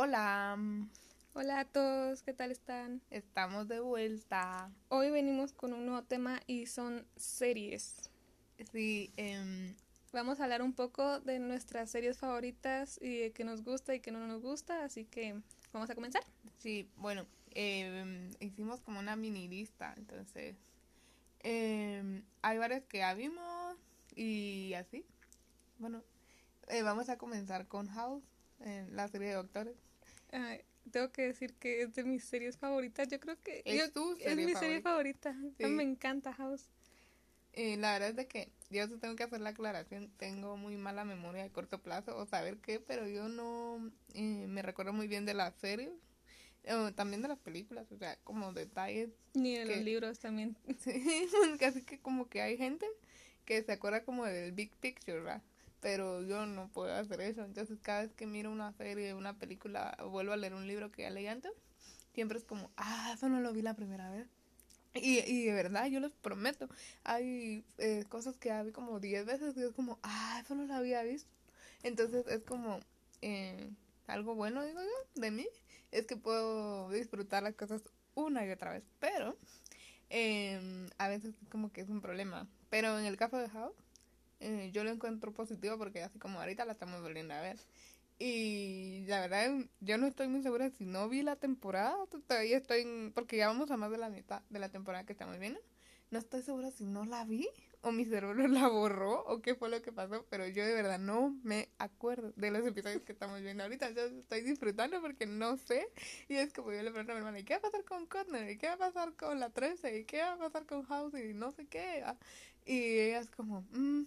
Hola, Hola a todos, ¿qué tal están? estamos de vuelta. Hoy venimos con un nuevo tema y son series. Sí, em, Vamos a hablar un poco de nuestras series favoritas y de qué nos gusta y qué no nos gusta, así que vamos a comenzar. sí, bueno, em, hicimos como una mini lista, entonces em, hay varias que ya vimos y así. Bueno, eh, vamos a comenzar con House, en la serie de doctores. Ay, tengo que decir que es de mis series favoritas, yo creo que Es yo- tu es mi serie favorita. Sí. Me encanta House. Eh, la verdad es de que yo tengo que hacer la aclaración, tengo muy mala memoria de corto plazo o saber qué, pero yo no eh, me recuerdo muy bien de las series, o también de las películas, o sea, como detalles Ni de los libros también. Sí, casi que como que hay gente que se acuerda como del big picture, ¿verdad? Pero yo no puedo hacer eso. Entonces cada vez que miro una serie, una película, o vuelvo a leer un libro que ya leí antes, siempre es como, ah, eso no lo vi la primera vez. Y, y de verdad, yo les prometo, hay eh, cosas que ya vi como 10 veces y es como, ah, eso no lo había visto. Entonces es como eh, algo bueno, digo yo, de mí, es que puedo disfrutar las cosas una y otra vez. Pero eh, a veces como que es un problema. Pero en el caso de House, eh, yo lo encuentro positivo porque así como ahorita la estamos volviendo a ver. Y la verdad, yo no estoy muy segura si no vi la temporada, todavía estoy, porque ya vamos a más de la mitad de la temporada que estamos viendo. No estoy segura si no la vi o mi cerebro la borró o qué fue lo que pasó, pero yo de verdad no me acuerdo de los episodios que estamos viendo ahorita. Yo estoy disfrutando porque no sé. Y es como yo le pregunto a mi hermana, ¿y qué va a pasar con Cotner? ¿Y qué va a pasar con la 13? ¿Y qué va a pasar con House? Y no sé qué. ah. Y ella es como, mm,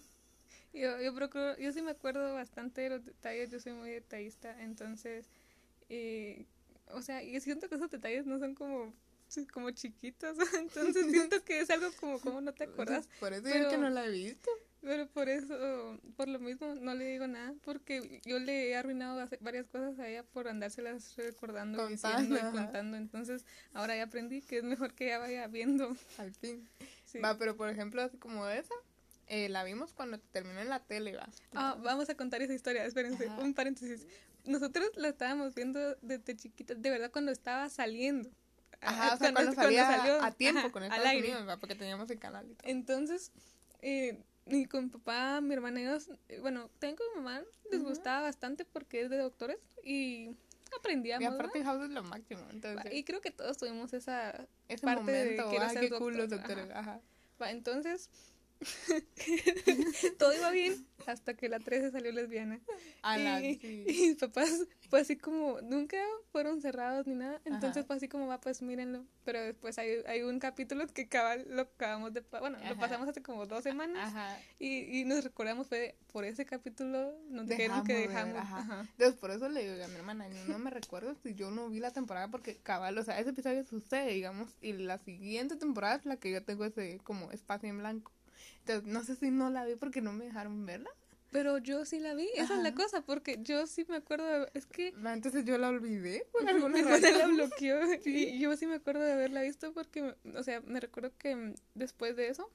Yo, yo procuro, yo sí me acuerdo bastante de los detalles, yo soy muy detallista, entonces, eh, o sea, y siento que esos detalles no son como, como chiquitos, entonces siento que es algo como, como no te acuerdas, Por eso es Pero- que no la he visto. pero por eso, por lo mismo, no le digo nada, porque yo le he arruinado varias cosas a ella por andárselas recordando, y Contando, diciendo y contando, entonces, ahora ya aprendí que es mejor que ella vaya viendo, Al fin. sí. Va, pero por ejemplo, así como esa, eh, la vimos cuando terminó en la tele, va. Ah, vamos a contar esa historia, espérense, Ajá. un paréntesis. Nosotros la estábamos viendo desde chiquita, de verdad cuando estaba saliendo. Ajá, Ah, o sea, cuando, salía salió, a tiempo ajá, con al Estados aire. Unidos, va, porque teníamos el canal y todo. Entonces, eh, y con mi papá, mi hermana y yo, eh, bueno, tengo mi mamá, les gustaba bastante porque es de doctores y Y aprendíamos. aparte House es lo máximo, Y creo que todos tuvimos esa ese parte de momento, quiero ay, ser qué cool los doctor, doctores, ajá. Va, entonces, todo iba bien hasta que la 13 salió lesbiana. A la, y, sí. y mis papás fue así como nunca fueron cerrados ni nada entonces Ajá. fue así como va pues mírenlo pero después hay, hay un capítulo que cabal lo acabamos de bueno lo pasamos hace como dos semanas Ajá. y, y nos recordamos fue por ese capítulo nos dijeron que dejamos. Entonces, por eso le digo a mi hermana, yo no me recuerdo si yo no vi la temporada porque cabal, o sea, ese episodio sucede, digamos, y la siguiente temporada es la que yo tengo ese como espacio en blanco. Entonces, no sé si no la vi porque no me dejaron verla. pero yo sí la vi esa es la cosa porque yo sí me acuerdo de- es que No, Entonces yo la olvidé por alguna hermana la razón. bloqueó y yo sí me acuerdo de haberla visto porque o sea me recuerdo que después de eso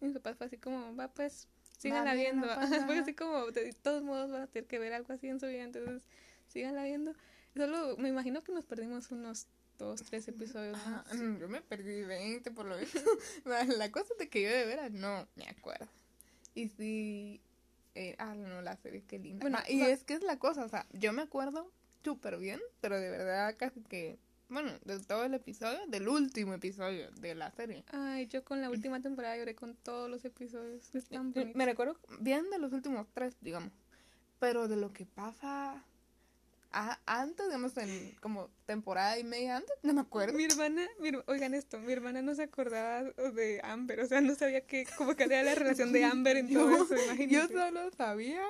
mi papá fue así como va pues síganla no viendo fue nada. así como de todos modos van a tener que ver algo así en su vida entonces síganla viendo solo me imagino que nos perdimos unos dos tres episodios más mm, Yo me perdí 20 por lo menos. la cosa es de que yo de veras no me acuerdo. Y sí. eh, ah, no, la serie, qué linda. Bueno, Ma, y es que es la cosa, o sea, yo me acuerdo súper bien, pero de verdad casi que. Bueno, de todo el episodio, del último episodio de la serie. ay yo con la última temporada lloré con todos los episodios es tan Me recuerdo bien de los últimos tres, digamos. Pero de lo que pasa a- antes, digamos, en como temporada y media antes, no me acuerdo. Mi hermana, mi oigan esto, mi hermana no se acordaba de Amber, o sea, no sabía que, como que era la relación de Amber en todo Yo- eso, Yo solo sabía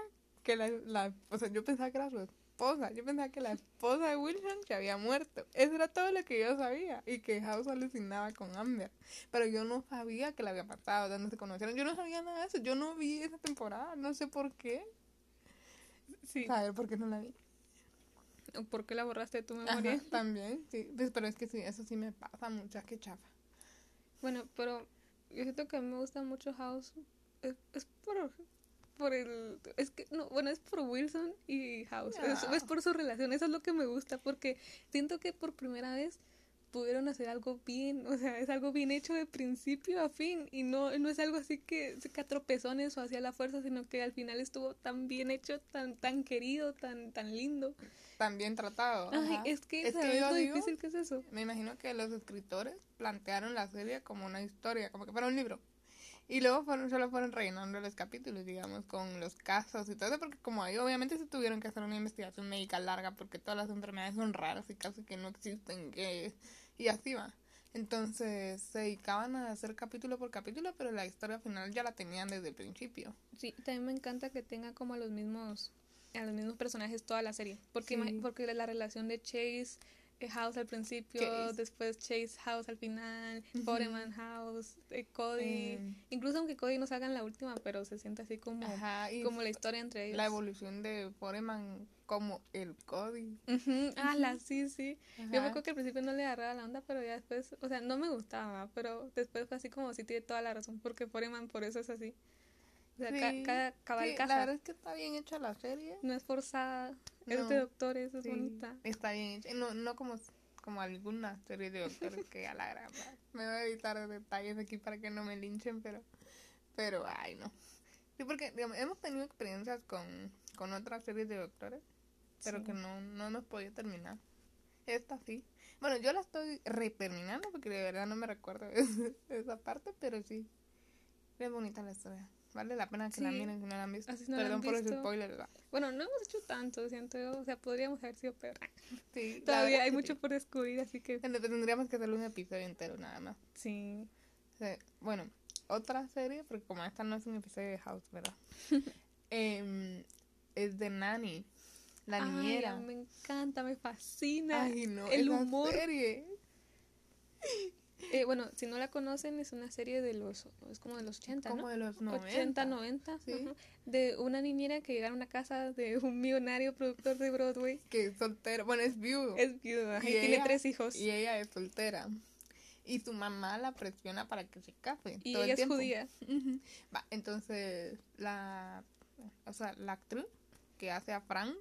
que la, la, o sea, yo pensaba que era su esposa, yo pensaba que la esposa de Wilson se había muerto. Eso era todo lo que yo sabía y que House alucinaba con Amber. Pero yo no sabía que la había matado, dónde se conocieron. Yo no sabía nada de eso, yo no vi esa temporada, no sé por qué. Sí. A ver, ¿por qué no la vi? ¿Por qué la borraste de tu Ajá, memoria? también, sí. Pues, pero es que sí, eso sí me pasa mucho, que chafa. Bueno, pero yo siento que a mí me gusta mucho House. Es, es por, por el... Es que, no, bueno, es por Wilson y House. Es, Ah. es por su relación, eso es lo que me gusta, porque siento que por primera vez pudieron hacer algo bien, o sea, es algo bien hecho de principio a fin y no, no es algo así que, que a tropezones o hacia la fuerza, sino que al final estuvo tan bien hecho, tan, tan querido, tan, tan lindo. Tan bien tratado. Ay, ajá. es que, Es que ¿sabes yo lo digo- difícil que es eso? Me imagino que los escritores plantearon la serie como una historia, como que fuera un libro. Y luego fueron, solo fueron rellenando los capítulos, digamos, con los casos y todo eso, porque como ahí obviamente se tuvieron que hacer una investigación médica larga, porque todas las enfermedades son raras y casi que no existen, que, y así va. Entonces se dedicaban a hacer capítulo por capítulo, pero la historia final ya la tenían desde el principio. Sí, también me encanta que tenga como a los mismos a los mismos personajes toda la serie, porque Sí. porque la relación de Chase House al principio, después Chase House al final. Foreman House, eh, Cody, Eh, incluso aunque Cody no salga en la última, pero se siente así como Ajá, y como la historia entre ellos. la evolución de Foreman como el Cody. Ujú, Ah, la sí, sí. Yo me acuerdo que al principio no le agarraba la onda, pero ya después, o sea, no me gustaba, pero después fue así como sí tiene toda la razón, porque Foreman por eso es así. O sea, ca- Sí, cada cabal sí, casa. La verdad es que está bien hecha la serie. No es forzada, es No, de doctores, es Sí, bonita. Está bien hecha. No, no como, como alguna serie de doctores que a la gran. Me voy a evitar detalles aquí para que no me linchen, pero. Pero, ay, no. Sí, porque digamos, hemos tenido experiencias con, con otras series de doctores, pero que no, no nos podía terminar. Esta sí. Bueno, yo la estoy reterminando porque de verdad no me recuerdo esa parte, pero sí. Es bonita la historia. Vale la pena que la miren si no la han visto. No Perdón han por visto. spoiler. Bueno, no hemos hecho tanto, siento yo. O sea, podríamos haber sido peor. Sí, Todavía hay mucho sí. por descubrir, así que Entonces, Tendríamos que hacerle un episodio entero nada más. sí. Bueno, otra serie, porque como esta no es un episodio de House, ¿verdad? Em, es de Nanny, la Ay, niñera. me encanta, me fascina. Ay, no, el humor. serie. Eh, bueno, si no la conocen, es una serie de los, es como de los 80, Como ¿no? de los 90. 80, 90, Sí. de una niñera que llega a una casa de un millonario productor de Broadway. Que es soltera, bueno, es viudo. Es viuda y, Y tiene ella- tres hijos. Y ella es soltera. Y su mamá la presiona para que se case. Y todo el ella es tiempo. judía. Ujú. Va, entonces, la, o sea, la actriz que hace a Fran,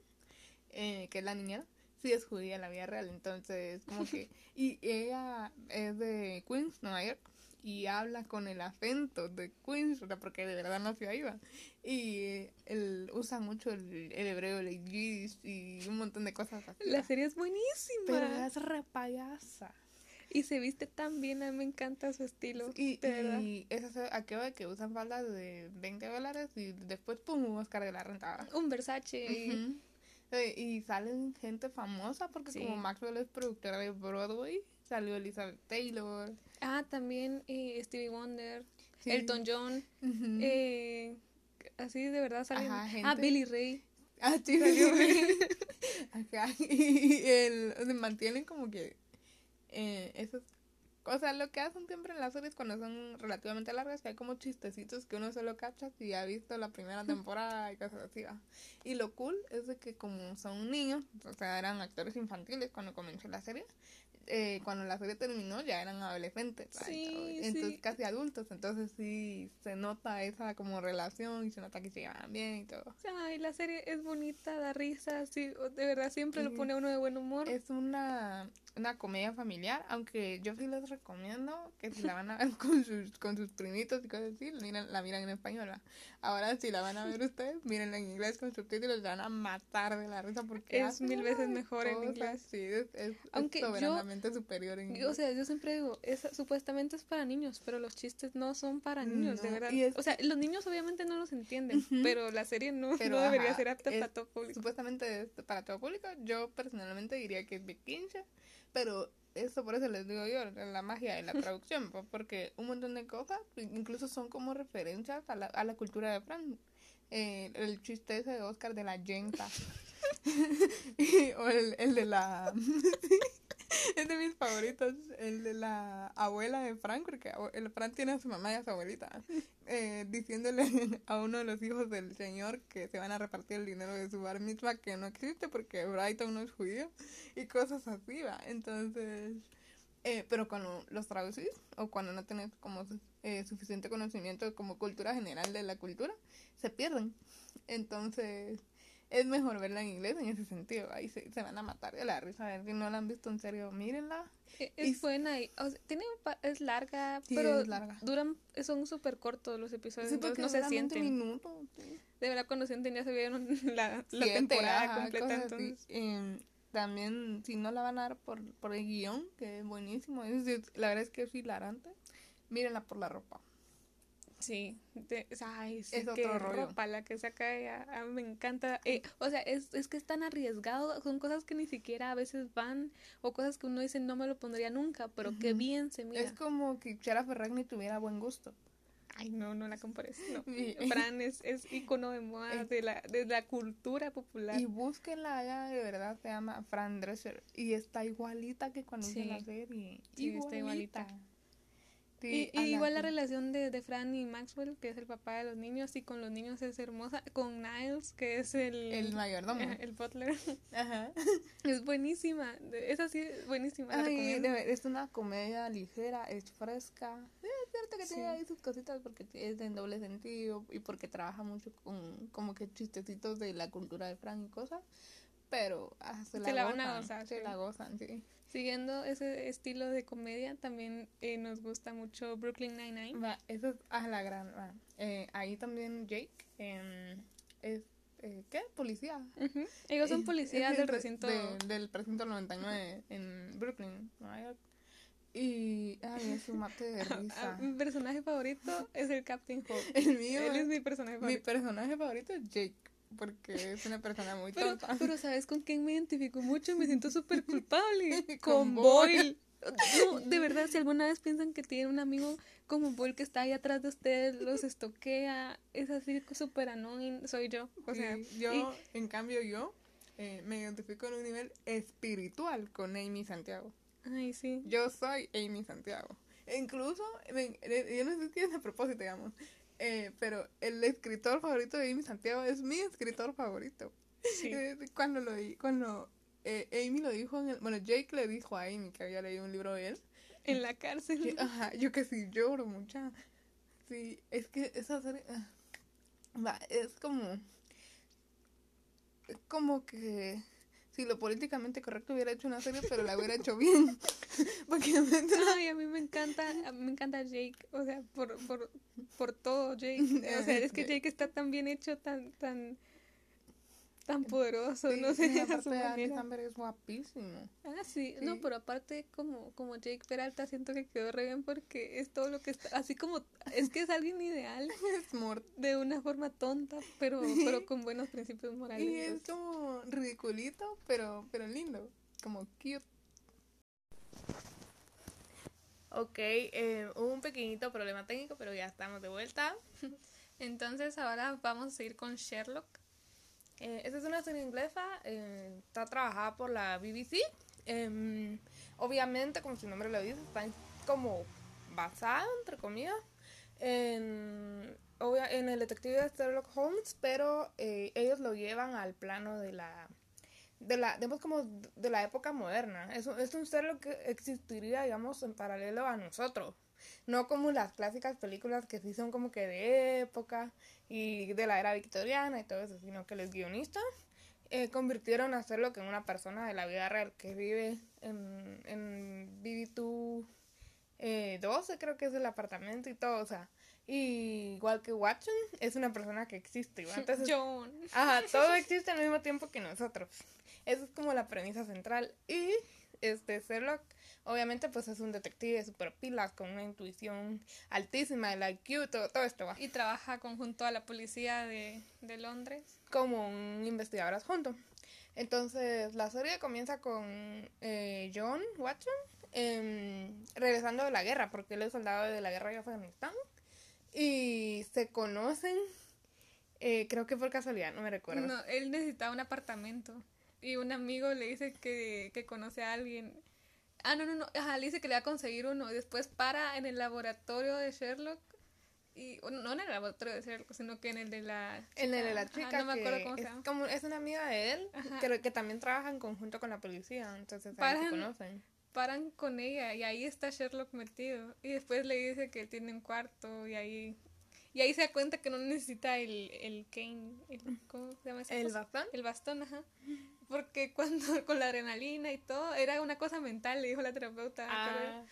eh, que es la niñera, sí es judía en la vida real. Entonces, como que, y ella es de Queens, Nueva York, y habla con el acento de Queens, porque de verdad nació ahí, va. Y él usa mucho el, el hebreo, el yiddish y un montón de cosas así. La serie es buenísima. Pero es re payasa. Y se viste tan bien, a mí me encanta su estilo. Y, y eso se- aquello de que usan faldas de 20 dólares y después, pum, un Oscar de la renta. Un Versace. Eh, Y salen gente famosa porque Sí. como Maxwell es productora de Broadway, salió Elizabeth Taylor. Ah, también eh, Stevie Wonder, Sí. Elton John. Eh, así de verdad salen. Ajá, Ah, gente. Billy Ray. Ah, sí, salió Ajá, y el, se mantienen como que eh, esos o sea, lo que hacen siempre en las series cuando son relativamente largas, que hay como chistecitos que uno solo cacha si ha visto la primera temporada y cosas así. ¿va? Y lo cool es de que como son niños, o sea, eran actores infantiles cuando comenzó la serie, eh, cuando la serie terminó ya eran adolescentes. Sí, entonces sí. casi adultos, entonces sí se nota esa como relación y se nota que se llevan bien y todo. Ay, la serie es bonita, da risa, sí, de verdad siempre lo Sí. pone a uno de buen humor. Es una, una comedia familiar, aunque yo sí les recomiendo que si la van a ver con sus, con sus primitos y cosas así, la miran, la miran en español. ¿va? Ahora si la van a ver ustedes, miren en inglés con subtítulos, se van a matar de la risa porque Es mil veces mejor en inglés. Sí, es, es, es Aunque yo- soberanamente superior en inglés. O sea, yo siempre digo, es, supuestamente es para niños, pero los chistes no son para niños, de No, verdad. y es- O sea, los niños obviamente no los entienden, Ujú. pero la serie no, Pero, no debería ajá, ser apta es- para todo público. supuestamente es para todo público. Yo personalmente diría que es de 15, pero eso por eso les digo yo, la magia de la traducción, po- porque un montón de cosas incluso son como referencias a la, a la cultura de Fran. Eh, el chiste ese de Oscar de la yenta. o el, el de la... es de mis favoritos, el de la abuela de Frank, porque el Frank tiene a su mamá y a su abuelita, eh, diciéndole a uno de los hijos del señor que se van a repartir el dinero de su bar mitzvah que no existe porque Brighton no es judío y cosas así, va. Entonces, Eh, pero cuando los traducís o cuando no tenés como eh, suficiente conocimiento como cultura general de la cultura, se pierden. Entonces, es mejor verla en inglés en ese sentido. Ahí se, se van a matar de la risa. A ver, si no la han visto en serio, mírenla. E- Es, Y- buena y, o sea, tiene, es larga, Sí, pero es larga. duran, son súper cortos los episodios, Sí, entonces no se duran 20 sienten. minutos. sí. De verdad, cuando sienten ya se vieron la, temporada ajá, completa, entonces... También, si no la van a dar por, por el guion, que es buenísimo, es la verdad es que es hilarante, mírenla por la ropa. Sí, de- ay, sí, Es qué otro rollo. ropa la que saca ella, me encanta. Eh, o sea, es, es que es tan arriesgado, son cosas que ni siquiera a veces van, o cosas que uno dice no me lo pondría nunca, pero qué Ujú. bien se mira. Es como que Chiara Ferragni tuviera buen gusto. Ay, no, no la compares, no. Fran es, es icono de moda Es- de la, de la cultura popular. Y búsquenla, ella de verdad se llama Fran Drescher. Y está igualita que cuando Sí. la serie. Sí, está igualita. Sí, y, la igual la relación de, de Fran y Maxwell, que es el papá de los niños, y con los niños es hermosa. Con Niles, que es el, El mayordomo. el butler, Ajá. es buenísima. Es buenísima. la Ay, recomiendo. de- es una comedia ligera, es fresca. Es cierto que Sí. tiene ahí sus cositas porque es en doble sentido y porque trabaja mucho con como que chistecitos de la cultura de Fran y cosas. Pero ah, se, Se la van a gozar, Se sí. la gozan, sí. Siguiendo ese estilo de comedia, también eh, nos gusta mucho Brooklyn Nine-Nine. Va, eso es a la gran. va. Eh, ahí también Jake em, es. eh, ¿Qué? Policía. Ellos son policías del de- recinto. de- del precinto 99 en Brooklyn, Nueva York. Y. Ay, es un mate de Ah, risa. mi personaje favorito es el Captain Hook. El mío. Él es mi personaje Mi favorito. personaje favorito es Jake, porque es una persona muy Pero, tonta. pero ¿sabes con quién me identifico mucho? Me siento súper culpable. Con con Boyle. No, de verdad, si alguna vez piensan que tienen un amigo como Boyle que está ahí atrás de ustedes, los estoquea, es así súper annoying, soy yo. O sea, Sí, yo, en cambio, yo eh, me identifico en un nivel espiritual con Amy Santiago. ay, sí. Yo soy Amy Santiago. E incluso, ven, eh, yo no sé si es a propósito, digamos, eh, pero el escritor favorito de Amy Santiago es mi escritor favorito. Sí. Eh, Cuando lo di- cuando eh, Amy lo dijo, en el- bueno, Jake le dijo a Amy que había leído un libro de él. En la cárcel. Que- ajá, yo que sí lloro mucha. Sí, es que esa serie ah, va, es como es como que si lo políticamente correcto hubiera hecho una serie, pero la hubiera hecho bien. Porque Ay, a mí me encanta, a mí me encanta Jake, o sea, por, por, por todo Jake. O sea, es que Jake está tan bien hecho, tan, tan, tan poderoso, no sé, a aparte su Andy. Samberg es guapísimo. Ah, sí, no, Sí. pero aparte como, como Jake Peralta siento que quedó re bien porque es todo lo que está, así como, es que es alguien ideal Es de una forma tonta, pero, pero con buenos principios morales. y es como ridiculito, pero pero lindo, como cute. Ok, eh, hubo un pequeñito problema técnico, pero ya estamos de vuelta. Entonces ahora vamos a ir con Sherlock. Eh, esta es una serie inglesa, eh, está trabajada por la BBC. Em, obviamente, como su nombre lo dice, está como basada, entre comillas, en, en el detective de Sherlock Holmes, pero eh, ellos lo llevan al plano de la, de la, digamos como de la época moderna. Es, es un Sherlock que existiría, digamos, en paralelo a nosotros. No como las clásicas películas que sí son como que de época y de la era victoriana y todo eso, sino que los guionistas eh, convirtieron a Sherlock en una persona de la vida real que vive en, en BB2 eh, 12, creo que es el apartamento y todo, o sea, y igual que Watson, es una persona que existe. Entonces, John. Ajá, todo existe al mismo tiempo que nosotros. Esa es como la premisa central. Y este Sherlock, obviamente, pues es un detective super pilas con una intuición altísima, el IQ, todo, todo esto va. Y trabaja conjunto a la policía de, de Londres. Como un investigador adjunto. Entonces, la serie comienza con eh, John Watson em, regresando de la guerra, porque él es soldado de la guerra de Afganistán. Y se conocen, eh, creo que por casualidad, no me recuerdo. No, él necesitaba un apartamento. Y un amigo le dice que, que conoce a alguien. Ah, no, no, no. Ajá, le dice que le va a conseguir uno. Y después para en el laboratorio de Sherlock. Y, bueno, no en el laboratorio de Sherlock, sino que en el de la. En el de la Ajá, chica, no me acuerdo cómo se es, llama. como, es una amiga de él, Ajá. que, que también trabaja en conjunto con la policía, entonces ahí se Paran- conocen. comparan con ella y ahí está Sherlock metido. Y después le dice que tiene un cuarto y ahí y ahí se da cuenta que no necesita el, el cane, el, ¿cómo se llama ¿El bastón? El bastón, ajá. Porque cuando con la adrenalina y todo, era una cosa mental, le dijo la terapeuta. Ah.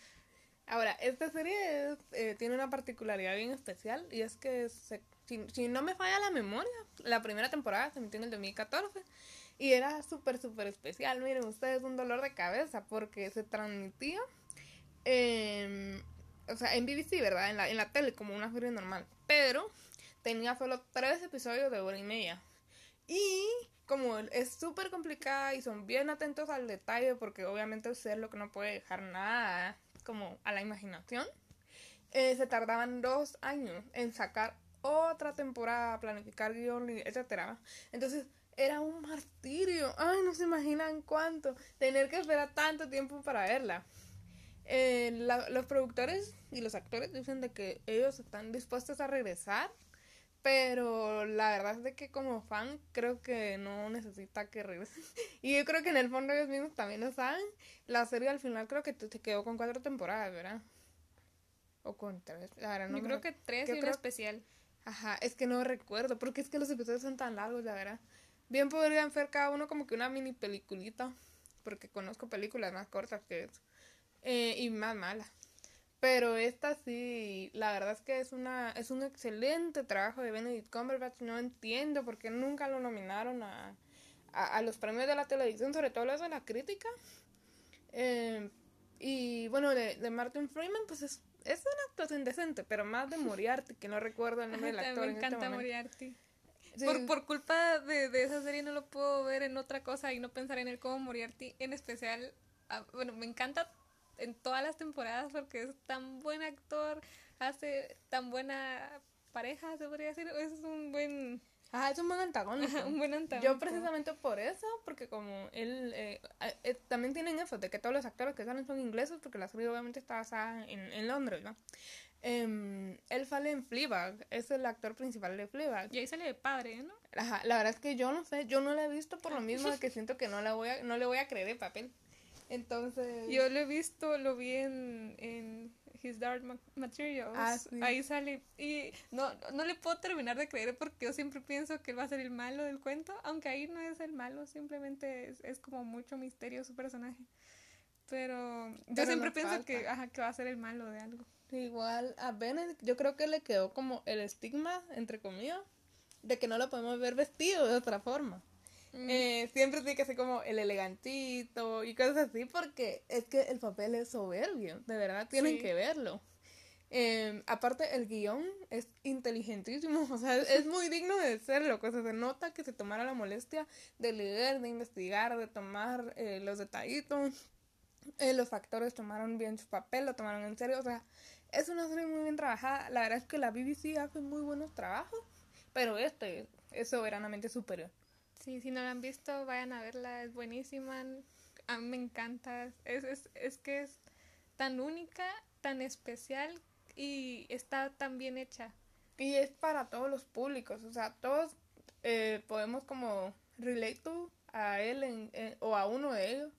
Ahora, esta serie eh, tiene una particularidad bien especial y es que si, no me falla la memoria, la primera temporada se emitió en el 2014 y era súper, súper especial. Miren ustedes, un dolor de cabeza porque se transmitía, o sea, en BBC, ¿verdad? En la, en la tele como una serie normal pero tenía solo tres episodios de hora y media. Y como es súper complicada y son bien atentos al detalle, porque obviamente es lo que no puede dejar nada como a la imaginación, eh, se tardaban dos años en sacar otra temporada, planificar guion, etcétera. Entonces era un martirio. Ay, no se imaginan cuánto. Tener que esperar tanto tiempo para verla. Eh, los productores y los actores dicen de que ellos están dispuestos a regresar, pero la verdad es de que como fan creo que no necesita que regresen. y yo creo que en el fondo ellos mismos también lo saben. La serie al final creo que se quedó con cuatro temporadas, ¿verdad? O con tres. no yo creo que tres y una especial. Ajá, es que no recuerdo, porque es que los episodios son tan largos, la verdad. Bien podrían ser cada uno como que una mini peliculita, porque conozco películas más cortas que eso. Eh, y más mala. Pero esta sí, la verdad es que es una es un excelente trabajo de Benedict Cumberbatch. No entiendo por qué nunca lo nominaron a, a, los premios de la televisión, sobre todo los de la crítica. Eh, y bueno, de, de, Martin Freeman, pues es, es una actuación decente, pero más de Moriarty, que no recuerdo el nombre del actor. Me este encanta Moriarty. Por, por culpa de, de, esa serie no lo puedo ver en otra cosa y no pensar en él como Moriarty. En especial, ah, bueno, me encanta en todas las temporadas porque es tan buen actor, hace tan buena pareja, se podría decir, es un buen... Ajá, es un buen antagónico. un buen antagónico. Yo precisamente por eso, porque como él, eh, eh, también tienen eso, de que todos los actores que salen son ingleses, porque la serie obviamente está basada en, en Londres, ¿no? Eh, él sale en Fleabag, es el actor principal de Fleabag. Y ahí sale de padre, ¿no? Ajá, la verdad es que yo no sé, yo no lo he visto por lo mismo de que siento que no, la voy a, no le voy a creer el papel. Entonces. Yo lo he visto, lo vi en, en His Dark Materials. Ah, Ahí sale. Y no, no le puedo terminar de creer porque yo siempre pienso que él va a ser el malo del cuento. Aunque ahí no es el malo, simplemente es, es como mucho misterio su personaje. Pero yo siempre pienso que, ajá, que va a ser el malo de algo. Igual a Benedict, yo creo que le quedó como el estigma, entre comillas, de que no lo podemos ver vestido de otra forma. Eh, siempre tiene que ser como el elegantito y cosas así porque es que el papel es soberbio, de verdad tienen que verlo. Em, aparte el guion es inteligentísimo, o sea, es muy digno de serlo, cosa se nota que se tomara la molestia de leer, de investigar, de tomar eh, los detallitos. Eh, los actores tomaron bien su papel, lo tomaron en serio, o sea, es una serie muy bien trabajada. La verdad es que la BBC hace muy buenos trabajos, pero este es soberanamente superior. Sí, si no la han visto, vayan a verla, es buenísima. A mí me encanta. Es, es, es que es tan única, tan especial y está tan bien hecha. Y es para todos los públicos, o sea, todos eh, podemos como relate a él en, o a uno de ellos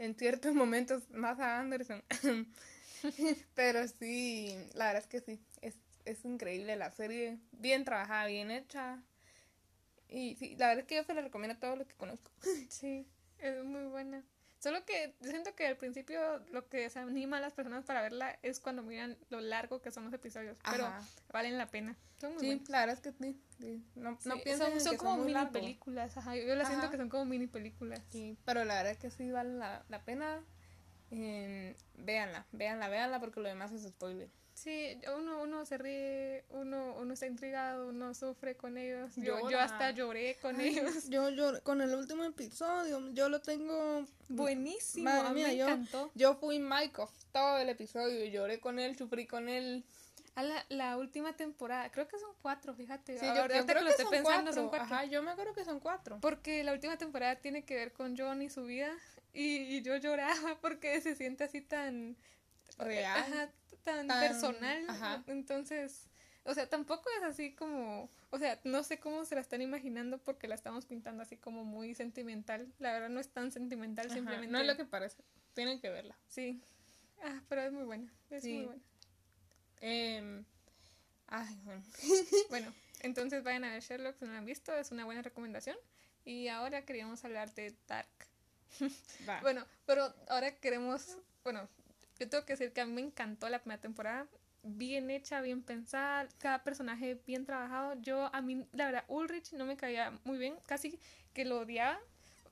en ciertos momentos, más a Anderson. Pero sí, la verdad es que sí, es, es increíble la serie, bien trabajada, bien hecha, y sí, la verdad es que yo se la recomiendo a todos los que conozco. Sí, es muy buena. Solo que siento que al principio lo que se anima a las personas para verla es cuando miran lo largo que son los episodios. Pero valen la pena. Son muy sí, la verdad es que sí. No, no son, son como mini películas. Ajá. Yo la siento que son como mini películas. Sí, pero la verdad es que sí valen la, la pena. Eh, véanla, véanla, véanla porque lo demás es spoiler. Sí, uno, uno se ríe, uno, uno está intrigado, uno sufre con ellos. Yo, yo hasta lloré con ellos. Yo lloré con el último episodio, yo lo tengo buenísimo. a mí me yo, encantó. Yo fui Michael todo el episodio, lloré con él, sufrí con él. A la, la última temporada, creo que son cuatro, fíjate. Sí, yo, creo que, lo estoy pensando, son cuatro. Ajá, yo me acuerdo que son cuatro. Porque la última temporada tiene que ver con John y su vida. Y, y yo lloraba porque se siente así tan real. Ajá, tan, personal. Entonces, o sea, tampoco es así como, o sea, no sé cómo se la están imaginando porque la estamos pintando así como muy sentimental. La verdad no es tan sentimental, simplemente. No es lo que parece. tienen que verla. Sí. Ah, pero es muy buena. Es Sí. muy buena. Em, ay, bueno. Bueno, entonces vayan a ver Sherlock si no la han visto, es una buena recomendación. Y ahora queríamos hablar de Dark. Bueno, pero ahora queremos, bueno, yo tengo que decir que a mí me encantó la primera temporada, bien hecha, bien pensada, cada personaje bien trabajado. Yo, a mí, la verdad, Ulrich no me caía muy bien, casi que lo odiaba.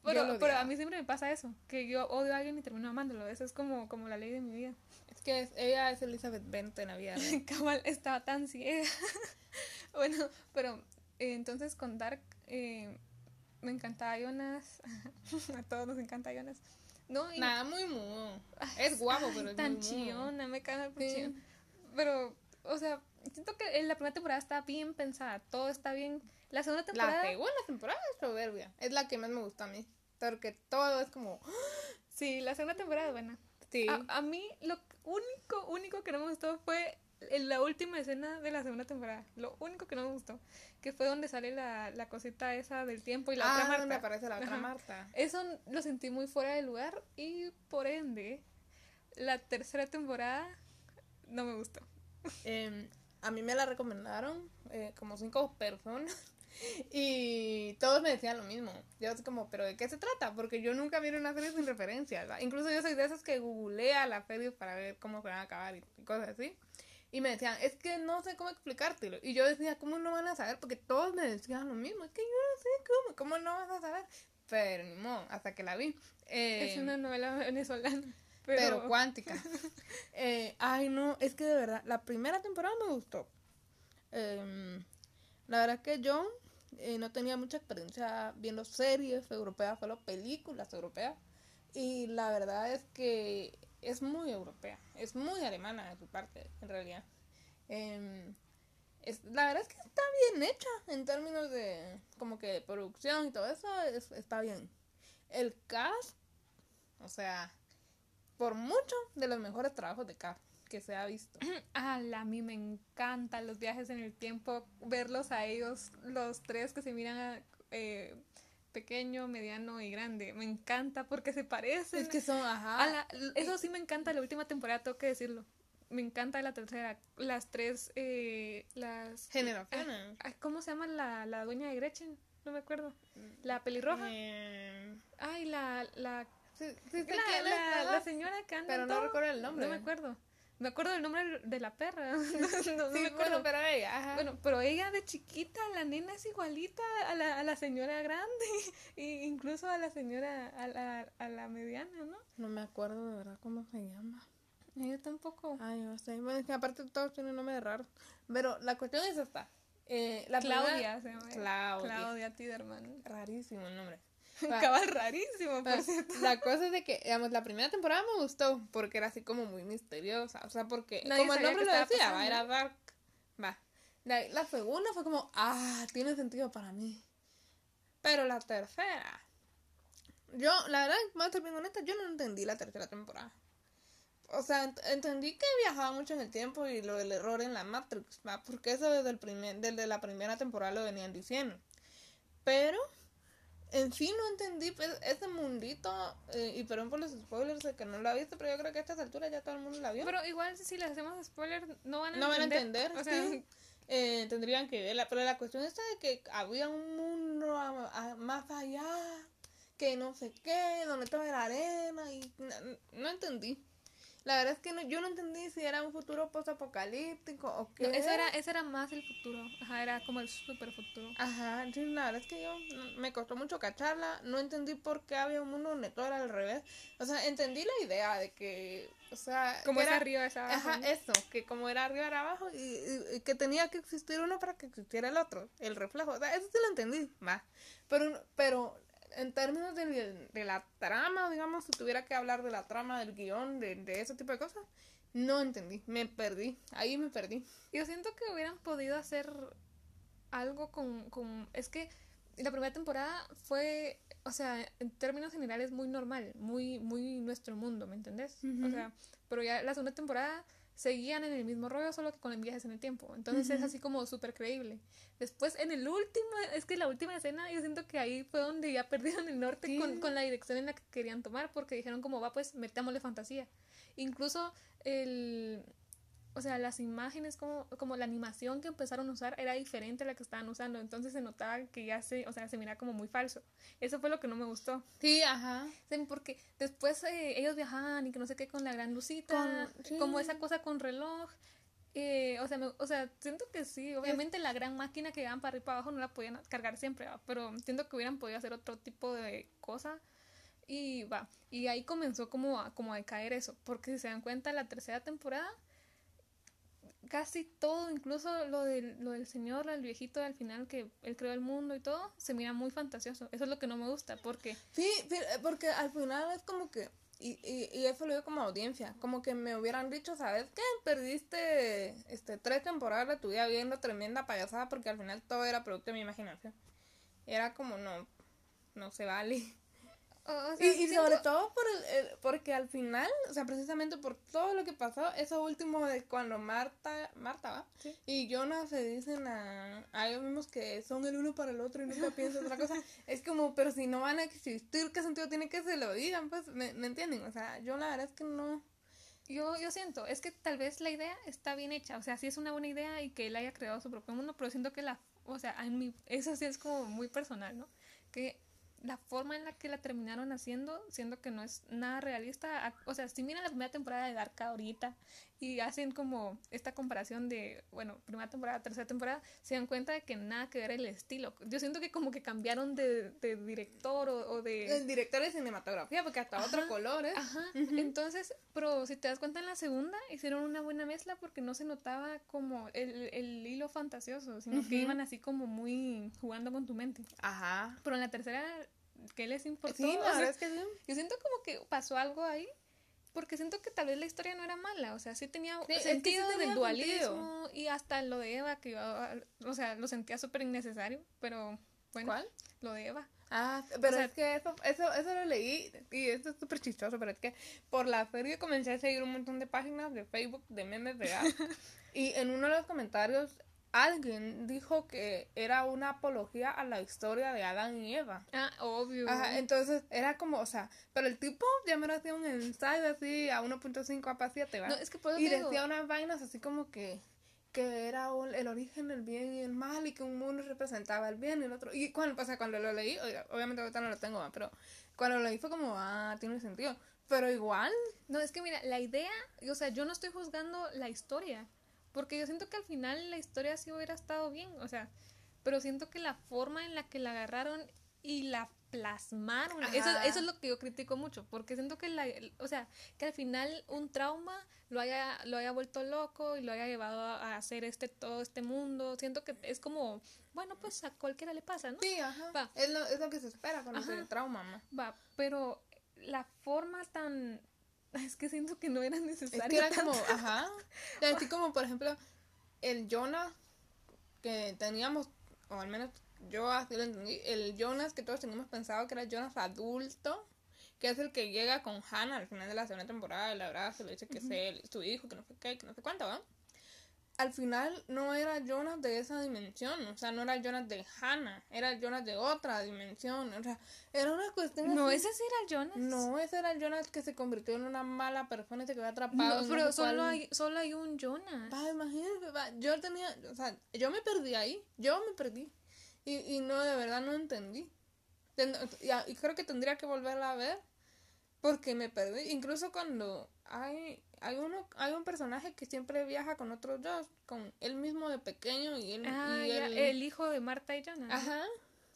Pero, lo pero a mí siempre me pasa eso, que yo odio a alguien y termino amándolo. Eso es como, como la ley de mi vida. Es que es- ella es Elizabeth Bennet en la vida. estaba tan ciega. bueno, pero eh, entonces con Dark eh, me encantaba Jonas. a todos nos encanta Jonas. No, y Nada, muy mudo. Es guapo, pero es tan muy mudo. chillona, me cae por Sí. Pero, o sea, siento que en la primera temporada está bien pensada, todo está bien. La segunda temporada, La segunda temporada es soberbia. Es la que más me gusta a mí. Porque todo es como. sí, la segunda temporada es buena. Sí. A, a mí lo único, único que no me gustó fue en la última escena de la segunda temporada. Lo único que no me gustó, que fue donde sale la, la cosita esa del tiempo y la ah, otra Marta. donde aparece la otra Ajá. Marta. Eso lo sentí muy fuera de lugar y por ende la tercera temporada no me gustó. Eh, a mí me la recomendaron eh, como cinco personas y todos me decían lo mismo. Yo así como, ¿pero de qué se trata? Porque yo nunca vi una serie sin referencias. Incluso yo soy de esas que googlea la serie para ver cómo se van a acabar y cosas así. Y me decían, es que no sé cómo explicártelo. Y yo decía, ¿cómo no van a saber? Porque todos me decían lo mismo. Es que yo no sé cómo. ¿Cómo no vas a saber? Pero ni modo, hasta que la vi. Eh, es una novela venezolana. pero, Pero, cuántica. Eh, ay, no, es que de verdad, la primera temporada me gustó. Em, la verdad que yo eh, no tenía mucha experiencia viendo series europeas, solo películas europeas. Y la verdad es que es muy europea, es muy alemana de su parte, en realidad. Em, es, la verdad es que está bien hecha en términos de como que de producción y todo eso, es- está bien. El cast, o sea, por mucho de los mejores trabajos de cast que se ha visto. ala, a mí me encantan los viajes en el tiempo, verlos a ellos, los tres que se miran eh, pequeño, mediano y grande. Me encanta porque se parecen. Es que son, ajá. Ala, eso sí me encanta la última temporada, tengo que decirlo. Me encanta la tercera. Las tres, eh, las... Generaciones. Ay, ¿Cómo se llama la, la dueña de Gretchen? No me acuerdo. La pelirroja. Eh, Ay, la, la, sí, la, la- la señora que anda pero no todo. recuerdo el nombre. No me acuerdo. Me acuerdo del nombre de la perra. no, no Sí, me acuerdo. bueno, pero ella, ajá. Bueno, pero ella de chiquita, la nena es igualita a la, a la señora grande, e incluso a la señora, a la, a la mediana, ¿no? No me acuerdo de verdad cómo se llama. Yo tampoco. Ay, no sé. Bueno, es que aparte todos tienen nombres raros. Pero la cuestión es esta. Eh, la Claudia primera- se llama. Claudia. Claudia Tiderman. Rarísimo el nombre. Cabal rarísimo, por cierto. La cosa es de que, digamos, la primera temporada me gustó porque era así como muy misteriosa. O sea, porque, Nadie como el nombre lo decía, pasando. era Dark. Va. La, la segunda fue como, ah, tiene sentido para mí. Pero la tercera. Yo, la verdad, a ser bien honesta, yo no entendí la tercera temporada. O sea, ent- entendí que viajaba mucho en el tiempo y lo del error en la Matrix, ¿va? Porque eso desde, el primer, desde la primera temporada lo venían diciendo. Pero en sí no entendí pues, ese mundito, eh, y perdón por los spoilers de que no la viste, pero yo creo que a estas alturas ya todo el mundo la vio. Pero igual si les hacemos spoiler, no van a no van a entender. entender, O sea, sí. Eh, tendrían que verla, pero la cuestión está de que había un mundo a- a- más allá, que no sé qué, donde toda era arena, y no, no entendí. La verdad es que no- yo no entendí si era un futuro post-apocalíptico o qué. no, eso era, eso era más el futuro. Ajá, era como el super futuro. Ajá, sí, la verdad es que yo no- me costó mucho cacharla, no entendí por qué había un mundo donde todo era al revés. O sea, entendí la idea de que, o sea, Como era- arriba, es abajo. Ajá, eso, que como era arriba era abajo y, y- y que tenía que existir uno para que existiera el otro, el reflejo. O sea, eso sí lo entendí, más. Pero, pero en términos de, de la trama, digamos, si tuviera que hablar de la trama, del guion, de, de ese tipo de cosas, no entendí, me perdí, ahí me perdí. Yo siento que hubieran podido hacer algo con, con... Es que la primera temporada fue, o sea, en términos generales muy normal, muy, muy nuestro mundo, ¿me entendés? O Ujú. sea, pero ya la segunda temporada seguían en el mismo rollo, solo que con viajes en el tiempo. Entonces es así como súper creíble. Después, en el último, es que la última escena, yo siento que ahí fue donde ya perdieron el norte con, con, la dirección en la que querían tomar, porque dijeron como va, pues metámosle fantasía. Incluso el, o sea, las imágenes, como, como la animación que empezaron a usar era diferente a la que estaban usando, entonces se notaba que ya se, o sea, se mira como muy falso. Eso fue lo que no me gustó. Sí, ajá. porque después eh, ellos viajaban y que no sé qué con la gran lucita, como esa cosa con reloj. Eh, o, sea, o sea, siento que sí, obviamente la gran máquina que llevaban para arriba y para abajo no la podían cargar siempre, pero siento que hubieran podido hacer otro tipo de cosa. Y va, y ahí comenzó como a, como a caer eso, porque si se dan cuenta, la tercera temporada casi todo, incluso lo del, lo del señor, el viejito al final que él creó el mundo y todo, se mira muy fantasioso. Eso es lo que no me gusta, porque... Sí, porque al final es como que... Y, y, y eso lo digo como audiencia, como que me hubieran dicho, ¿sabes qué? Perdiste este, tres temporadas de tu vida viendo tremenda payasada porque al final todo era producto de mi imaginación. Era como, no, no se vale y, sobre todo por el, porque al final, o sea, precisamente por todo lo que pasó, eso último de cuando Marta, Marta va, y Jonas se dicen a, a, ellos mismos que son el uno para el otro y nunca piensan otra cosa, es como, pero si no van a existir, ¿qué sentido tiene que se lo digan? Pues, ¿me, ¿me entienden? O sea, yo la verdad es que no... Yo, yo siento, es que tal vez la idea está bien hecha, o sea, sí es una buena idea y que él haya creado su propio mundo, pero siento que la, o sea, en mi, eso sí es como muy personal, ¿no? Que la forma en la que la terminaron haciendo, siendo que no es nada realista. O sea, si miran la primera temporada de Dark ahorita y hacen como esta comparación de, bueno, primera temporada, tercera temporada, se dan cuenta de que nada que ver el estilo. Yo siento que como que cambiaron de, director o, de... El director de cinematografía, porque hasta otro color, ¿eh? Ajá. Entonces, pero si te das cuenta en la segunda, hicieron una buena mezcla porque no se notaba como el, el hilo fantasioso, sino que iban así como muy jugando con tu mente. Ajá. Pero en la tercera, ¿qué les importó? Sí, la verdad es que sí. Yo siento como que pasó algo ahí porque siento que tal vez la historia no era mala, o sea, sí tenía sentido del dualismo y hasta lo de Eva, que yo, o sea, lo sentía súper innecesario, pero bueno. ¿Cuál? Lo de Eva. Ah, pero es que eso, eso, eso lo leí y esto es súper chistoso, pero es que por la feria comencé a seguir un montón de páginas de Facebook de memes de y en uno de los comentarios alguien dijo que era una apología a la historia de Adán y Eva. Ah, obvio. Ajá, entonces era como, o sea, pero el tipo ya me hacía un ensayo así a 1.5 a 7, ¿va? No, es que Y decía unas vainas así como que que era el origen del bien y el mal y que un mundo representaba el bien y el otro. Y cuando, o sea, cuando lo leí, obviamente ahorita no lo tengo, pero cuando lo leí fue como, ah, tiene sentido. Pero igual. No, es que mira, la idea, o sea, yo no estoy juzgando la historia. Porque yo siento que al final la historia sí hubiera estado bien, o sea, pero siento que la forma en la que la agarraron y la plasmaron, eso, eso, es lo que yo critico mucho, porque siento que la, o sea, que al final un trauma lo haya, lo haya vuelto loco y lo haya llevado a hacer este, todo este mundo, siento que es como, bueno, pues a cualquiera le pasa, ¿no? Sí, ajá, Es, lo, es lo que se espera con ese trauma, ¿no? Va, pero la forma tan es que siento que no era necesario. Es que era como, ajá. Así como, por ejemplo, el Jonas que teníamos, o al menos yo así lo entendí, el Jonas que todos teníamos pensado que era Jonas adulto, que es el que llega con Hannah al final de la segunda temporada, la verdad se le dice que es él, su hijo, que no sé qué, que no sé cuánto. Al final no era Jonas de esa dimensión, o sea, no era Jonas de Hannah, era Jonas de otra dimensión, o sea, era una cuestión No, ese sí era Jonas. No, ese era el Jonas que se convirtió en una mala persona y se quedó atrapado. No, pero solo, hay, solo hay un Jonas. Va, imagínate, va, yo tenía, o sea, yo me perdí ahí, yo me perdí, y, y no, de verdad no entendí. Y, creo que tendría que volverla a ver, porque me perdí, incluso cuando hay hay uno hay un personaje que siempre viaja con otros dos con él mismo de pequeño y él ah, el hijo de Marta y Jonah ajá.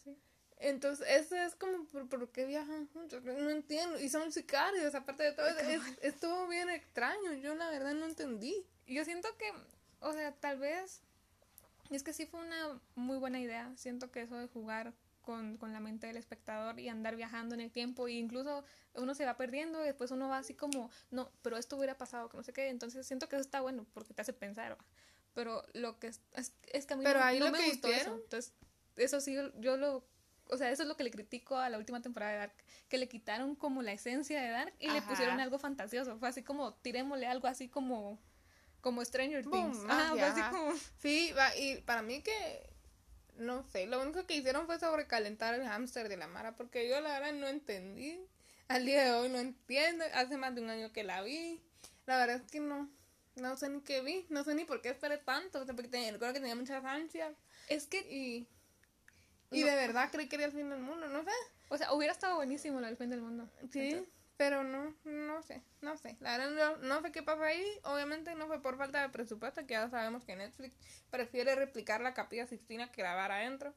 Sí. entonces eso es como por, qué viajan juntos no entiendo y son sicarios aparte de todo es, estuvo bien extraño yo la verdad no entendí. Yo siento que o sea tal vez es que sí fue una muy buena idea siento que eso de jugar con, con, la mente del espectador y andar viajando en el tiempo e incluso uno se va perdiendo y después uno va así como, no, pero esto hubiera pasado, que no sé qué, entonces siento que eso está bueno porque te hace pensar, pero lo que es, es, que a mí pero no, ahí no me gustó eso, entonces eso sí, yo lo, o sea, eso es lo que le critico a la última temporada de Dark, que le quitaron como la esencia de Dark y le pusieron algo fantasioso, fue así como, tirémosle algo así como Como Stranger Boom, Things. Ajá, así ajá. como... Sí, va, y para mí que, no sé, lo único que hicieron fue sobrecalentar el hámster de la Mara, porque yo la verdad no entendí. Al día de hoy no entiendo, hace más de un año que la vi. La verdad es que no, no sé ni qué vi, no sé ni por qué esperé tanto, o sea, porque tenía, recuerdo que tenía muchas ansias Es que, y, y No. de verdad creí que era el fin del mundo, no sé. o sea, hubiera estado buenísimo lo del fin del mundo. Sí, Entonces, pero no, no sé, no sé. La verdad no, no sé qué pasó ahí. Obviamente no fue por falta de presupuesto, que ya sabemos que Netflix prefiere replicar la capilla Sixtina que grabar adentro.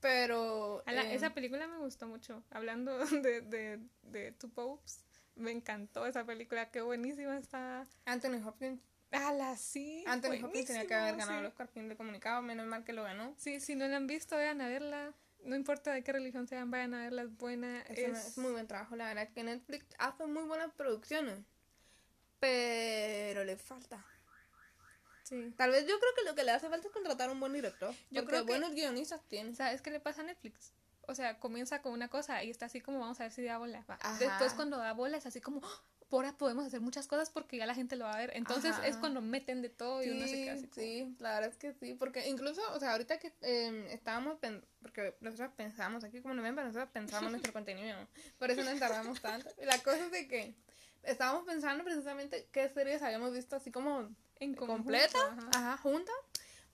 Pero... eh, esa película me gustó mucho. Hablando de, de, de Two Popes, me encantó esa película. Qué buenísima está. Anthony Hopkins, Ala, sí. Anthony Hopkins tenía que haber ganado el sí. Oscar fin de comunicado, menos mal que lo ganó. Sí, si no la han visto, vayan a verla. No importa de qué religión sean, vayan a verla, es buena. Es, Es, una- es muy buen trabajo, la verdad que Netflix hace muy buenas producciones. Pero le falta. Sí. Tal vez yo creo que lo que le hace falta es contratar a un buen director. Yo creo que- buenos guionistas tiene. ¿Sabes qué le pasa a Netflix? O sea, comienza con una cosa y está así como vamos a ver si da bola. Después cuando da bola es así como "Oh, ahora podemos hacer muchas cosas porque ya la gente lo va a ver. Entonces Ajá. es cuando meten de todo y uno se Sí, queda así sí, la verdad es que sí, porque incluso, o sea, ahorita que eh, estábamos, porque nosotros pensamos, aquí como no ven, pero nosotros pensamos nuestro contenido, por eso nos tardamos tanto. Y la cosa es de que estábamos pensando precisamente qué series habíamos visto así como en completa, ajá. ajá, juntas,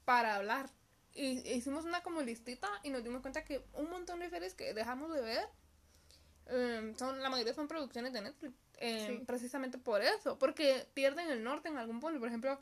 para hablar. Y hicimos una como listita y nos dimos cuenta que un montón de series que dejamos de ver, eh, son la mayoría son producciones de Netflix. Eh, Sí. Precisamente por eso, porque pierden el norte en algún punto. Por ejemplo,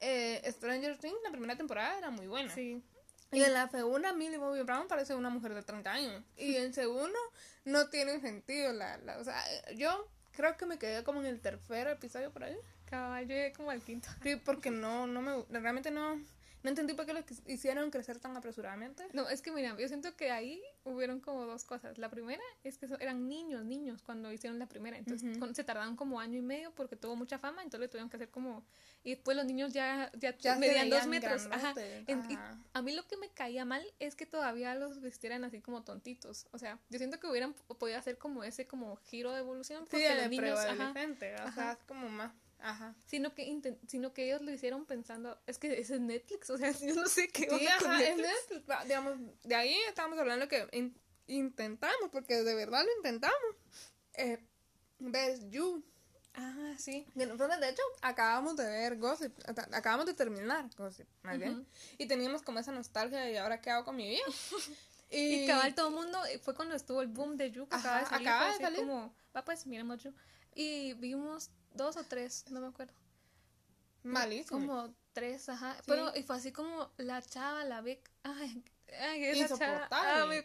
eh, Stranger Things, la primera temporada era muy buena. Sí. Y en la segunda, Millie Bobby Brown parece una mujer de 30 años. Y en segundo, no tiene sentido. La, la, o sea, yo creo que me quedé como en el tercer episodio por ahí. Cabal, yo llegué como al quinto. Sí, porque no, no me, realmente no, no entendí por qué lo hicieron crecer tan apresuradamente. No, es que mira, yo siento que ahí hubieron como dos cosas. La primera es que eran niños, niños cuando hicieron la primera. Entonces con- se tardaron como año y medio porque tuvo mucha fama, entonces le tuvieron que hacer como... Y después los niños ya, ya, medían dos metros. Ajá. En- y a mí lo que me caía mal es que todavía los vistieran así como tontitos. O sea, yo siento que hubieran podido hacer como ese como giro de evolución. Sí, Porque de los niños, ajá, o sea, es como más, ajá. sino que sino que ellos lo hicieron pensando, es que ese es Netflix, o sea, yo no sé qué Sí, onda con ajá, es Netflix. Netflix, digamos, de ahí estábamos hablando que in- intentamos, porque de verdad lo intentamos, eh, ver You. Ah, sí. Nosotros, de hecho, acabamos de ver Gossip, acabamos de terminar Gossip, más bien, Ujú. y teníamos como esa nostalgia de ahora qué hago con mi vida. Y cabal todo el mundo, eh, fue cuando estuvo el boom de You, que Ajá, acaba de salir, acaba de salir. como, va pues, miremos You. Y vimos dos o tres, no me acuerdo. Malísimo. Como tres, ajá. Sí. Pero, y fue así como la chava, la Vic, ay, ay, esa insoportable.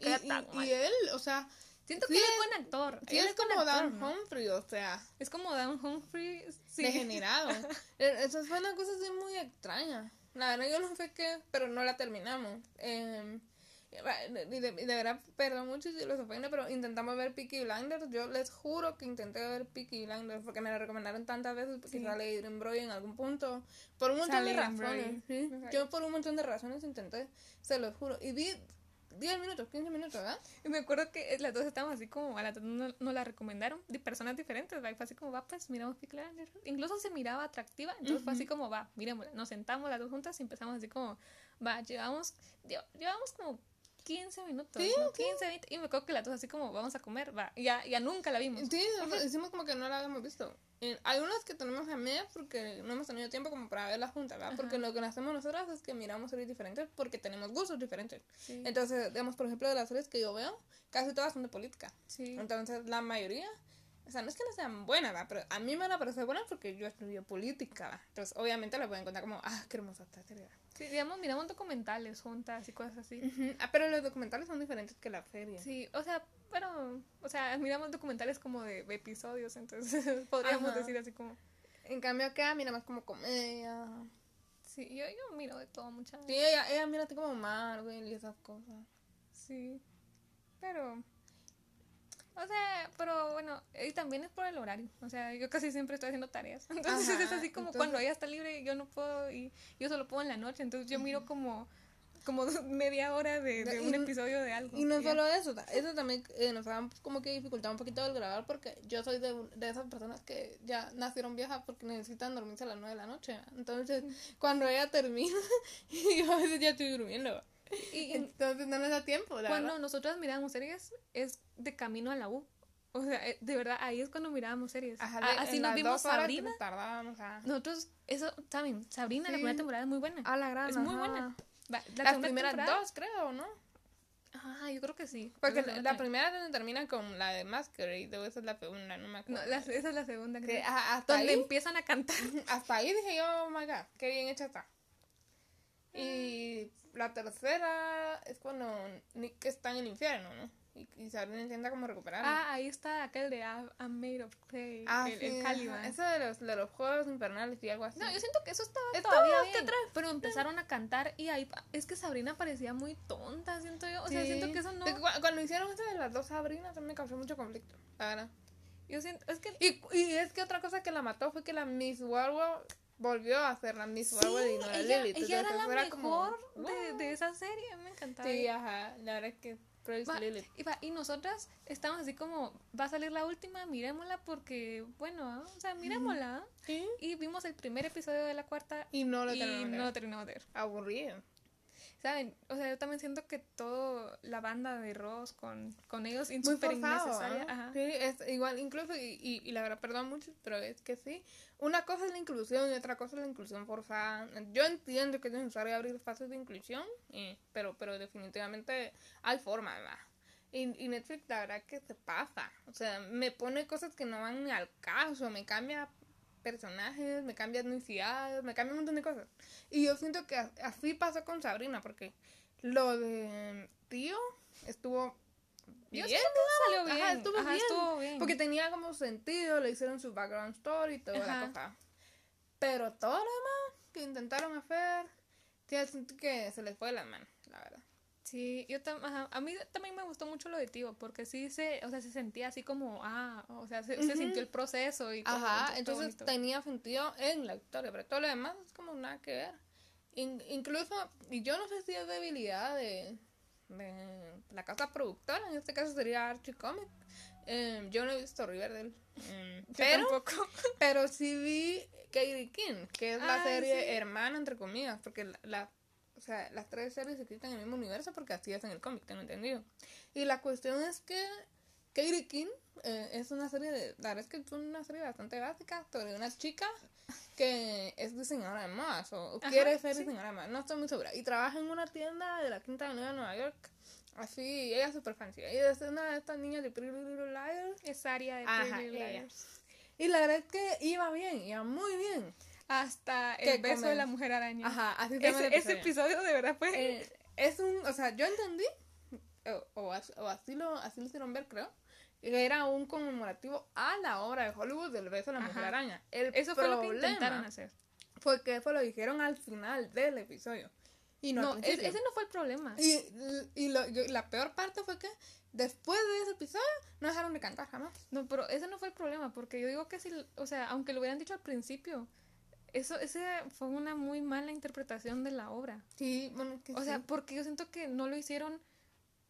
y, él, o sea, Siento sí que él es- buen actor. sí él es como actor, Dan ¿no? Humphrey, o sea, Es como Dan Humphrey, sí. degenerado. E- Eso fue una cosa así muy extraña. La verdad yo no sé qué, pero no la terminamos. Eh, y de, de verdad, perdón mucho si los ofende, pero intentamos ver Peaky Blinders. Yo les juro que intenté ver Peaky Blinders porque me la recomendaron tantas veces porque Sí. sale Adrien Brody en algún punto. Por un montón Sale de razones. ¿sí? Yo por un montón de razones intenté, se los juro. Y vi 10 minutos, 15 minutos, ¿verdad? Y me acuerdo que las dos estábamos así como, a las dos no- nos la recomendaron de personas diferentes, ¿va? Y fue así como, va, pues miramos Peaky Blinders. Incluso se miraba atractiva, entonces fue así como, va, miremosla. Nos sentamos las dos juntas y empezamos así como, va, llevamos, lle- llevamos como 15 minutos, Sí, ¿no? 15, 20, y me acuerdo que las dos así como, vamos a comer, va, y ya, ya nunca la vimos. Sí, hicimos como que no la habíamos visto. Eh, hay unas que tenemos a medias porque no hemos tenido tiempo como para verlas juntas, ¿verdad? Porque lo que hacemos nosotras es que miramos series diferentes porque tenemos gustos diferentes. Sí, Entonces, digamos, por ejemplo, de las series que yo veo, casi todas son de política. sí. Entonces, la mayoría, o sea, no es que no sean buenas, ¿verdad? Pero a mí me van a parecer buenas porque yo estudio política, ¿verdad? Entonces, obviamente la pueden contar como, ah, qué hermosa. ¿verdad? Sí, digamos, miramos documentales juntas y cosas así. Ah, pero los documentales son diferentes que la serie. Sí, o sea, pero, o sea, miramos documentales como de episodios, entonces podríamos Ajá. decir así como, En cambio, acá mira más como comedia. sí, yo, yo miro de todo muchas Sí, ella, ella mira así como Marvel y esas cosas. Sí, pero, o sea, pero bueno, y también es por el horario, o sea, yo casi siempre estoy haciendo tareas, entonces Ajá, es así como entonces- cuando ella está libre yo no puedo y yo solo puedo en la noche, entonces yo miro como como media hora de, de un episodio de algo. Y no ya. solo eso, eso también eh, nos ha como que dificultado un poquito el grabar porque yo soy de, de esas personas que ya nacieron viejas porque necesitan dormirse a las 9 de la noche. ¿va? Entonces, cuando ella termina, yo a veces ya estoy durmiendo. ¿va? Y, Entonces no nos da tiempo, la cuando verdad. nosotras mirábamos series es de camino a la U. O sea, eh, de verdad, ahí es cuando mirábamos series. Ajá, de- así nos vimos Sabrina. nos tardábamos a... Nosotros, eso, también, Sabrina, la primera temporada es muy buena. A la gran, es muy ajá. buena. La Las primeras temporada- dos, creo, ¿no? Ah, yo creo que sí. Porque la, la primera donde termina con la de Masquerade y luego esa es la segunda, no me acuerdo. No, la- esa es la segunda, Que, hasta Donde ahí, empiezan a cantar. hasta ahí dije yo, oh my god, qué bien hecha está. Y la tercera es cuando Nick está en el infierno, ¿no? Y, y Sabrina intenta como recuperarlo. Ah, ahí está aquel de I'm, made of clay. Ah, el, sí, el. Caliban. Eso de los, de los juegos infernales y algo así. No, yo siento que eso estaba Estaba todavía bien, pero empezaron a cantar y ahí es que Sabrina parecía muy tonta, siento yo, o sea, siento que eso no, De cu- cuando hicieron eso de las dos Sabrinas, me causó mucho conflicto, la verdad. yo siento, es que Y, y es que otra cosa que la mató fue que la Miss Warwell volvió a ser la Miss sí, y no la ella, Lilith. ella era la era mejor como, de, de esa serie, me encantaba. Sí, ajá, la verdad es que praise Va, Lilith. y, va, y nosotras estamos así como, va a salir la última, miremosla porque, bueno, ah, o sea, miremosla. ah. Sí. Y vimos el primer episodio de la cuarta Y no lo y terminamos no lo terminamos de ver. Aburrido. ¿Saben? O sea, yo también siento que todo la banda de Ross con, con ellos es súper innecesaria. ¿ah? Ajá. Sí, es igual, incluso, y, y, y la verdad, perdón mucho, pero es que sí. Una cosa es la inclusión y otra cosa es la inclusión forzada. Yo entiendo que es necesario abrir espacios de inclusión, eh, pero, pero definitivamente hay formas, ¿verdad? Y, y Netflix, la verdad que se pasa. O sea, me pone cosas que no van ni al caso, me cambia personajes, me cambia etnicidades, me cambia un montón de cosas. Y yo siento que así pasó con Sabrina, porque lo de tío estuvo Yo bien. salió Ajá, bien. estuvo Ajá, bien. estuvo bien. Porque tenía como sentido, le hicieron su background story y toda la Ajá. cosa. Pero todo lo demás que intentaron hacer, siento que se les fue de las manos, la verdad. Sí, yo tam- ajá, a mí también me gustó mucho lo de Tío, porque sí se, o sea, se sentía así como, ah, o sea, se, sintió el proceso y. Ajá, todo entonces bonito. tenía sentido en la historia, pero todo lo demás es como nada que ver. In- incluso, y yo no sé si es debilidad de, de la casa productora, en este caso sería Archie Comics. Eh, yo no he visto Riverdale. Mm, Yo pero, tampoco. pero sí vi Katie King, que es la Ah, serie sí. hermana, entre comillas, porque la, sea, las tres series se existen en el mismo universo porque así es en el cómic, tengo entendido. Y la cuestión es que Katie King eh, es una serie de, la verdad es que es una serie bastante básica sobre una chica que es diseñadora de modas o, Ajá, quiere ser sí. diseñadora de modas, no estoy muy segura. Y trabaja en una tienda de la Quinta Avenida de Nueva York. Así, ella es súper fancy. Ella es una de estas niñas de Pretty Little Liars. Es área de Pretty ella. Liars. Y la verdad es que iba bien, iba muy bien. Hasta el beso de comen. la mujer araña. Ajá, así se Ese, ese episodio. de verdad fue. Eh, es un, o sea, yo entendí, o, o, o así, lo, así lo hicieron ver, creo, que era un conmemorativo a la obra de Hollywood del beso de la mujer Ajá. araña. El eso fue lo que intentaron hacer. Fue que eso lo dijeron al final del episodio. Y no, No, al es- ese no fue el problema. Y, y lo- yo- la peor parte fue que después de ese episodio no dejaron de cantar jamás. No, pero ese no fue el problema, porque yo digo que si, o sea, aunque lo hubieran dicho al principio, eso, ese fue una muy mala interpretación de la obra. Sí, bueno, que O sea, porque yo siento que no lo hicieron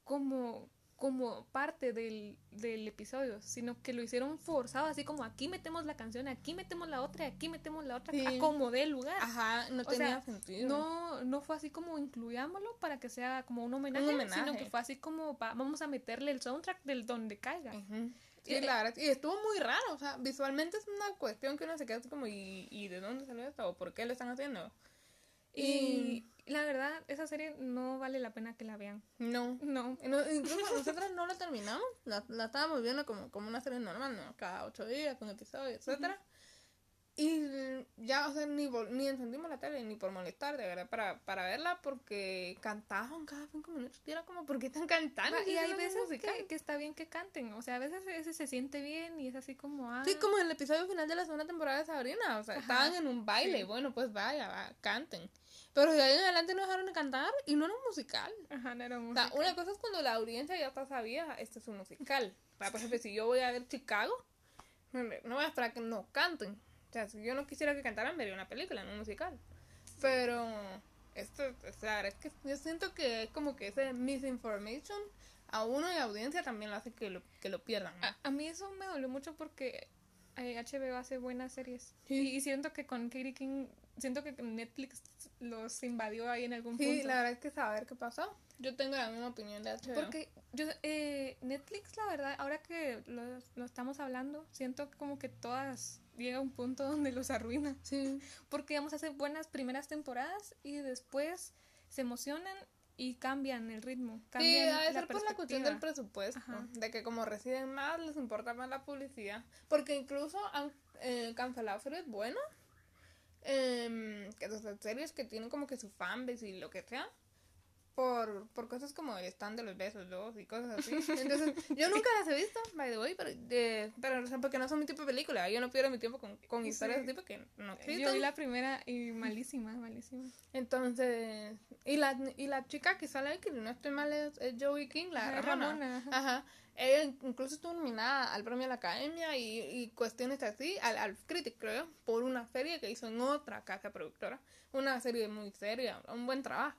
como, como parte del, del episodio, sino que lo hicieron forzado, así como aquí metemos la canción, aquí metemos la otra, y aquí metemos la otra, Sí. a como dé lugar. Ajá, no o tenía sea, sentido. No, no fue así como incluyámoslo para que sea como un homenaje, Un homenaje. sino que fue así como va- vamos a meterle el soundtrack del donde caiga. Ujú. Sí, Eh, la verdad, y estuvo muy raro, o sea, visualmente es una cuestión que uno se queda así como, ¿y, y de dónde salió esto? ¿O por qué lo están haciendo? Y la verdad, esa serie no vale la pena que la vean. No. No. Incluso nosotros no la terminamos, la, la estábamos viendo como, como una serie normal, ¿no? Cada ocho días, un episodio, etcétera. Y ya, o sea, ni, ni encendimos la tele, ni por molestar, de verdad, para, para verla, porque cantaban cada cinco minutos. Y era como, ¿por qué están cantando? Ah, y hay veces musical. que, que está bien que canten. O sea, a veces ese se siente bien y es así como. Ah, Sí, como en el episodio final de la segunda temporada de Sabrina. O sea, Ajá, estaban en un baile. sí. Bueno, pues vaya, va, canten. Pero de ahí en adelante no dejaron de cantar y no era un musical. Ajá, no era O sea, una cosa es cuando la audiencia ya está sabía, este es un musical. O sea, por ejemplo, si yo voy a ver Chicago, no voy a esperar que no canten. O sea, si yo no quisiera que cantaran, vería una película, no un musical. Pero esto, o sea, es que yo siento que como que ese misinformation a uno y a audiencia también lo hace que lo, que lo pierdan. ¿no? A, a mí eso me dolió mucho porque eh, HBO hace buenas series. Sí. Y, y siento que con Katie King, siento que Netflix los invadió ahí en algún Sí, punto. la verdad es que saber qué pasó. Yo tengo la misma opinión de HBO. Porque yo, eh, Netflix, la verdad, ahora que lo, lo estamos hablando, siento como que todas llega a un punto donde los arruina. Sí. Porque vamos a hacer buenas primeras temporadas y después se emocionan y cambian el ritmo. Sí, Cambian debe la ser por la cuestión del presupuesto, Ajá. de que como residen más les importa más la publicidad, porque incluso han eh, cancelado series buenas, em, que son series que tienen como que su fanbase y lo que sea, por, por cosas como el stand de los besos dos y cosas así. Entonces, yo nunca las he visto, by the way, pero, de, pero o sea, porque no son mi tipo de película, yo no pierdo mi tiempo con, con Sí. historias de tipo que no Yo existen. vi la primera y malísima, malísima. Entonces, y la, y la chica que sale que no estoy mal es, es Joey King, la Ramona. Ramona, ajá. Ajá. Ella incluso estuvo nominada al premio de la academia y, y cuestiones así, al, al Critic, creo, por una serie que hizo en otra casa productora. Una serie muy seria, un buen trabajo.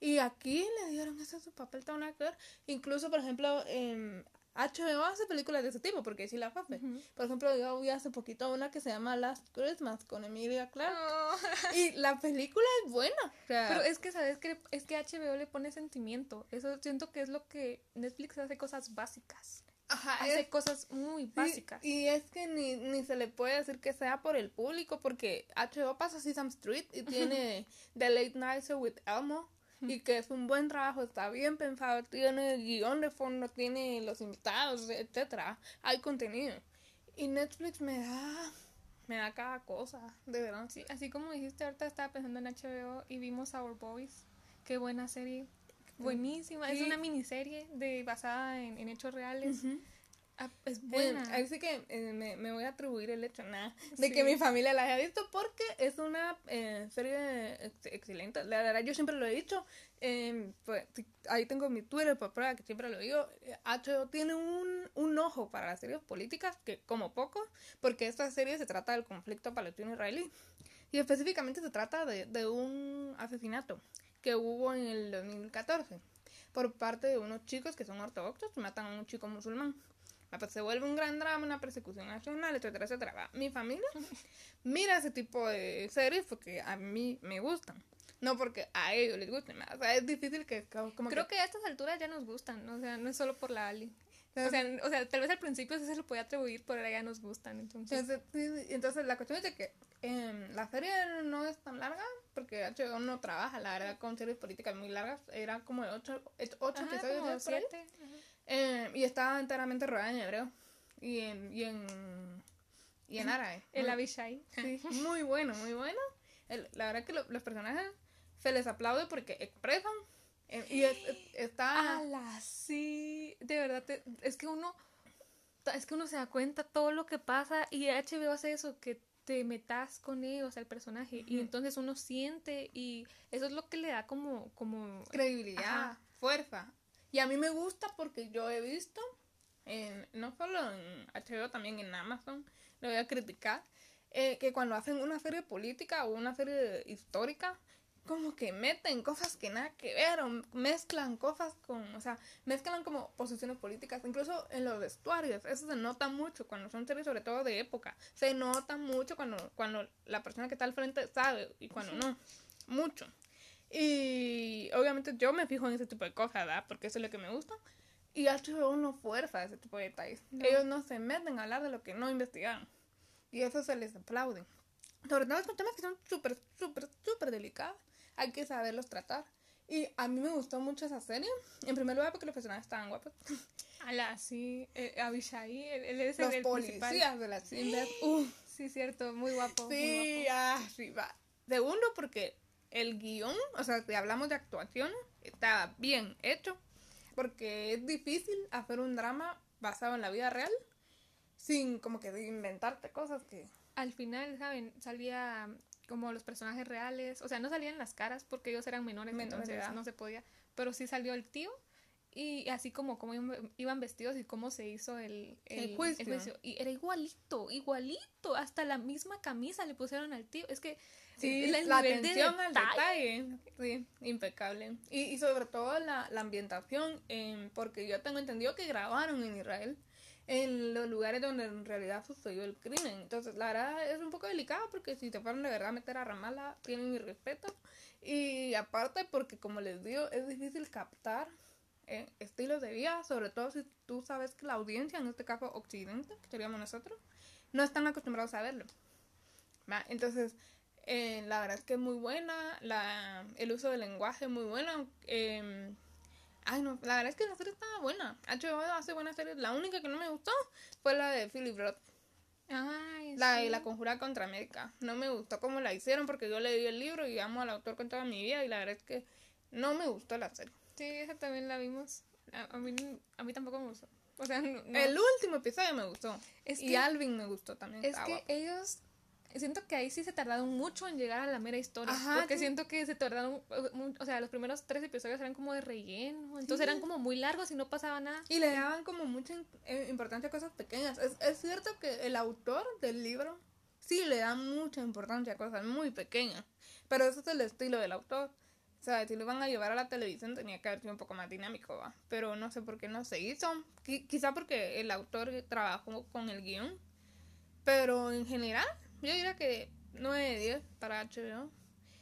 Y aquí le dieron ese su papel tan nada que ver. Incluso, por ejemplo, em, HBO hace películas de ese tipo, porque sí las hace. Por ejemplo, yo vi hace poquito una que se llama Last Christmas con Emilia Clarke. No. Y la película es buena. O sea, Pero es que, ¿sabes que Es que HBO le pone sentimiento. Eso siento que es lo que Netflix hace cosas básicas. ajá, Hace es- cosas muy básicas. y es que ni, ni se le puede decir que sea por el público, porque HBO pasa Sesame Street y tiene The Late Night Show with Elmo. Y que es un buen trabajo, está bien pensado, tiene guion de fondo, tiene los invitados, etcétera, hay contenido. Y Netflix me da, me da cada cosa, de verdad. Sí, así como dijiste, ahorita estaba pensando en HBO y vimos Our Boys. Qué buena serie. Buenísima. Es una miniserie de, basada en, en hechos reales. Ujú. Ah, es Eh, buena. ahí sí que eh, me, me voy a atribuir el hecho nada, de Sí. que mi familia la haya visto porque es una eh, serie ex- excelente. La verdad, yo siempre lo he dicho. eh, pues, ahí tengo mi Twitter por prueba que siempre lo digo. eh, HBO tiene un, un ojo para las series políticas que, como poco, porque esta serie se trata del conflicto palestino-israelí. Y específicamente se trata de, de un asesinato que hubo en el 2014 por parte de unos chicos que son ortodoxos matan a un chico musulmán. Se vuelve un gran drama, una persecución nacional, etcétera, etcétera. Va, Mi familia mira ese tipo de series porque a mí me gustan, no porque a ellos les gusten. O sea, es difícil que co- como Creo que a estas alturas ya nos gustan. O sea, no es solo por la Ali. O sea, o sea, tal vez al principio sí se lo podía atribuir, pero ahora ya nos gustan. Entonces, Entonces, entonces la cuestión es de que em, la serie no es tan larga porque HBO no trabaja, la verdad, con series políticas muy largas. Era como de ocho, ocho Ajá, episodios como siete. Eh, y estaba enteramente rodada en hebreo y en, y en, y en árabe. El Abishai. Sí, muy bueno, muy bueno. El- la verdad que lo- los personajes se les aplaude porque expresan eh, y es- es- está... Sí, de verdad, te- es que uno es que uno se da cuenta todo lo que pasa y HBO hace eso, que te metas con ellos, al personaje, y entonces uno siente y eso es lo que le da como, como credibilidad, Ajá. fuerza. Y a mí me gusta porque yo he visto, en, no solo en HBO, también en Amazon, lo voy a criticar, eh, que cuando hacen una serie política o una serie histórica, como que meten cosas que nada que ver, o mezclan cosas con, o sea, mezclan como posiciones políticas, incluso en los vestuarios, eso se nota mucho cuando son series sobre todo de época, se nota mucho cuando, cuando la persona que está al frente sabe y cuando no, mucho. Y obviamente yo me fijo en ese tipo de cosas, ¿verdad? Porque eso es lo que me gusta. Y HBO no fuerza ese tipo de detalles. No. Ellos no se meten a hablar de lo que no investigaron. Y eso se les aplaude. Sobre todo con temas que son súper, súper, súper delicados. Hay que saberlos tratar. Y a mí me gustó mucho esa serie. En primer lugar porque los personajes estaban guapos. ala, sí, eh, Abishai, él, él es el, Los el principal. policías de la. Uf. Sí, cierto, muy guapo. muy Sí, ah, sí, va. Segundo, porque el guion, o sea, si hablamos de actuación, está bien hecho. Porque es difícil hacer un drama basado en la vida real sin como que inventarte cosas que... al final, ¿saben? Salía como los personajes reales, o sea, no salían las caras porque ellos eran menores, Menores entonces no se podía, pero sí salió el tío y así como cómo iban- vestidos y cómo se hizo el, El juicio. Y era igualito, igualito. Hasta la misma camisa le pusieron al tío. Es que Sí, el- el la nivel de atención al detalle. Sí, impecable. Y, y sobre todo la, la ambientación, em, porque yo tengo entendido que grabaron en Israel, en los lugares donde en realidad sucedió el crimen. Entonces, la verdad es un poco delicado porque si te fueron de verdad a meter a Ramallah, tienen mi respeto. Y aparte porque, como les digo, es difícil captar eh, estilos de vida, sobre todo si tú sabes que la audiencia, en este caso Occidente, que seríamos nosotros, no están acostumbrados a verlo. ¿va? Entonces, eh, la verdad es que es muy buena, la, el uso del lenguaje es muy bueno. eh, ay, no, la verdad es que la serie estaba buena. HBO hace buenas series. La única que no me gustó fue la de Philip Roth, Ay, la de sí. La Conjura contra América. No me gustó cómo la hicieron porque yo leí el libro y amo al autor con toda mi vida y la verdad es que no me gustó la serie. Sí, esa también la vimos. A, a mí, a mí tampoco me gustó. O sea, no, no. El último episodio me gustó. Es y que- Alvin me gustó también. Es estaba que guapo. ellos. Siento que ahí sí se tardaron mucho en llegar a la mera historia. Ajá, porque sí. siento que se tardaron. O sea, los primeros tres episodios eran como de relleno. Entonces eran como muy largos y no pasaba nada. Y le daban como mucha eh, importancia a cosas pequeñas. Es, es cierto que el autor del libro sí le da mucha importancia a cosas muy pequeñas. Pero ese es el estilo del autor. O sea, si lo van a llevar a la televisión tenía que haber sido un poco más dinámico, ¿va? Pero no sé por qué no se hizo. Qui- quizá porque el autor trabajó con el guion. Pero en general, yo diría que 9 de 10 para HBO.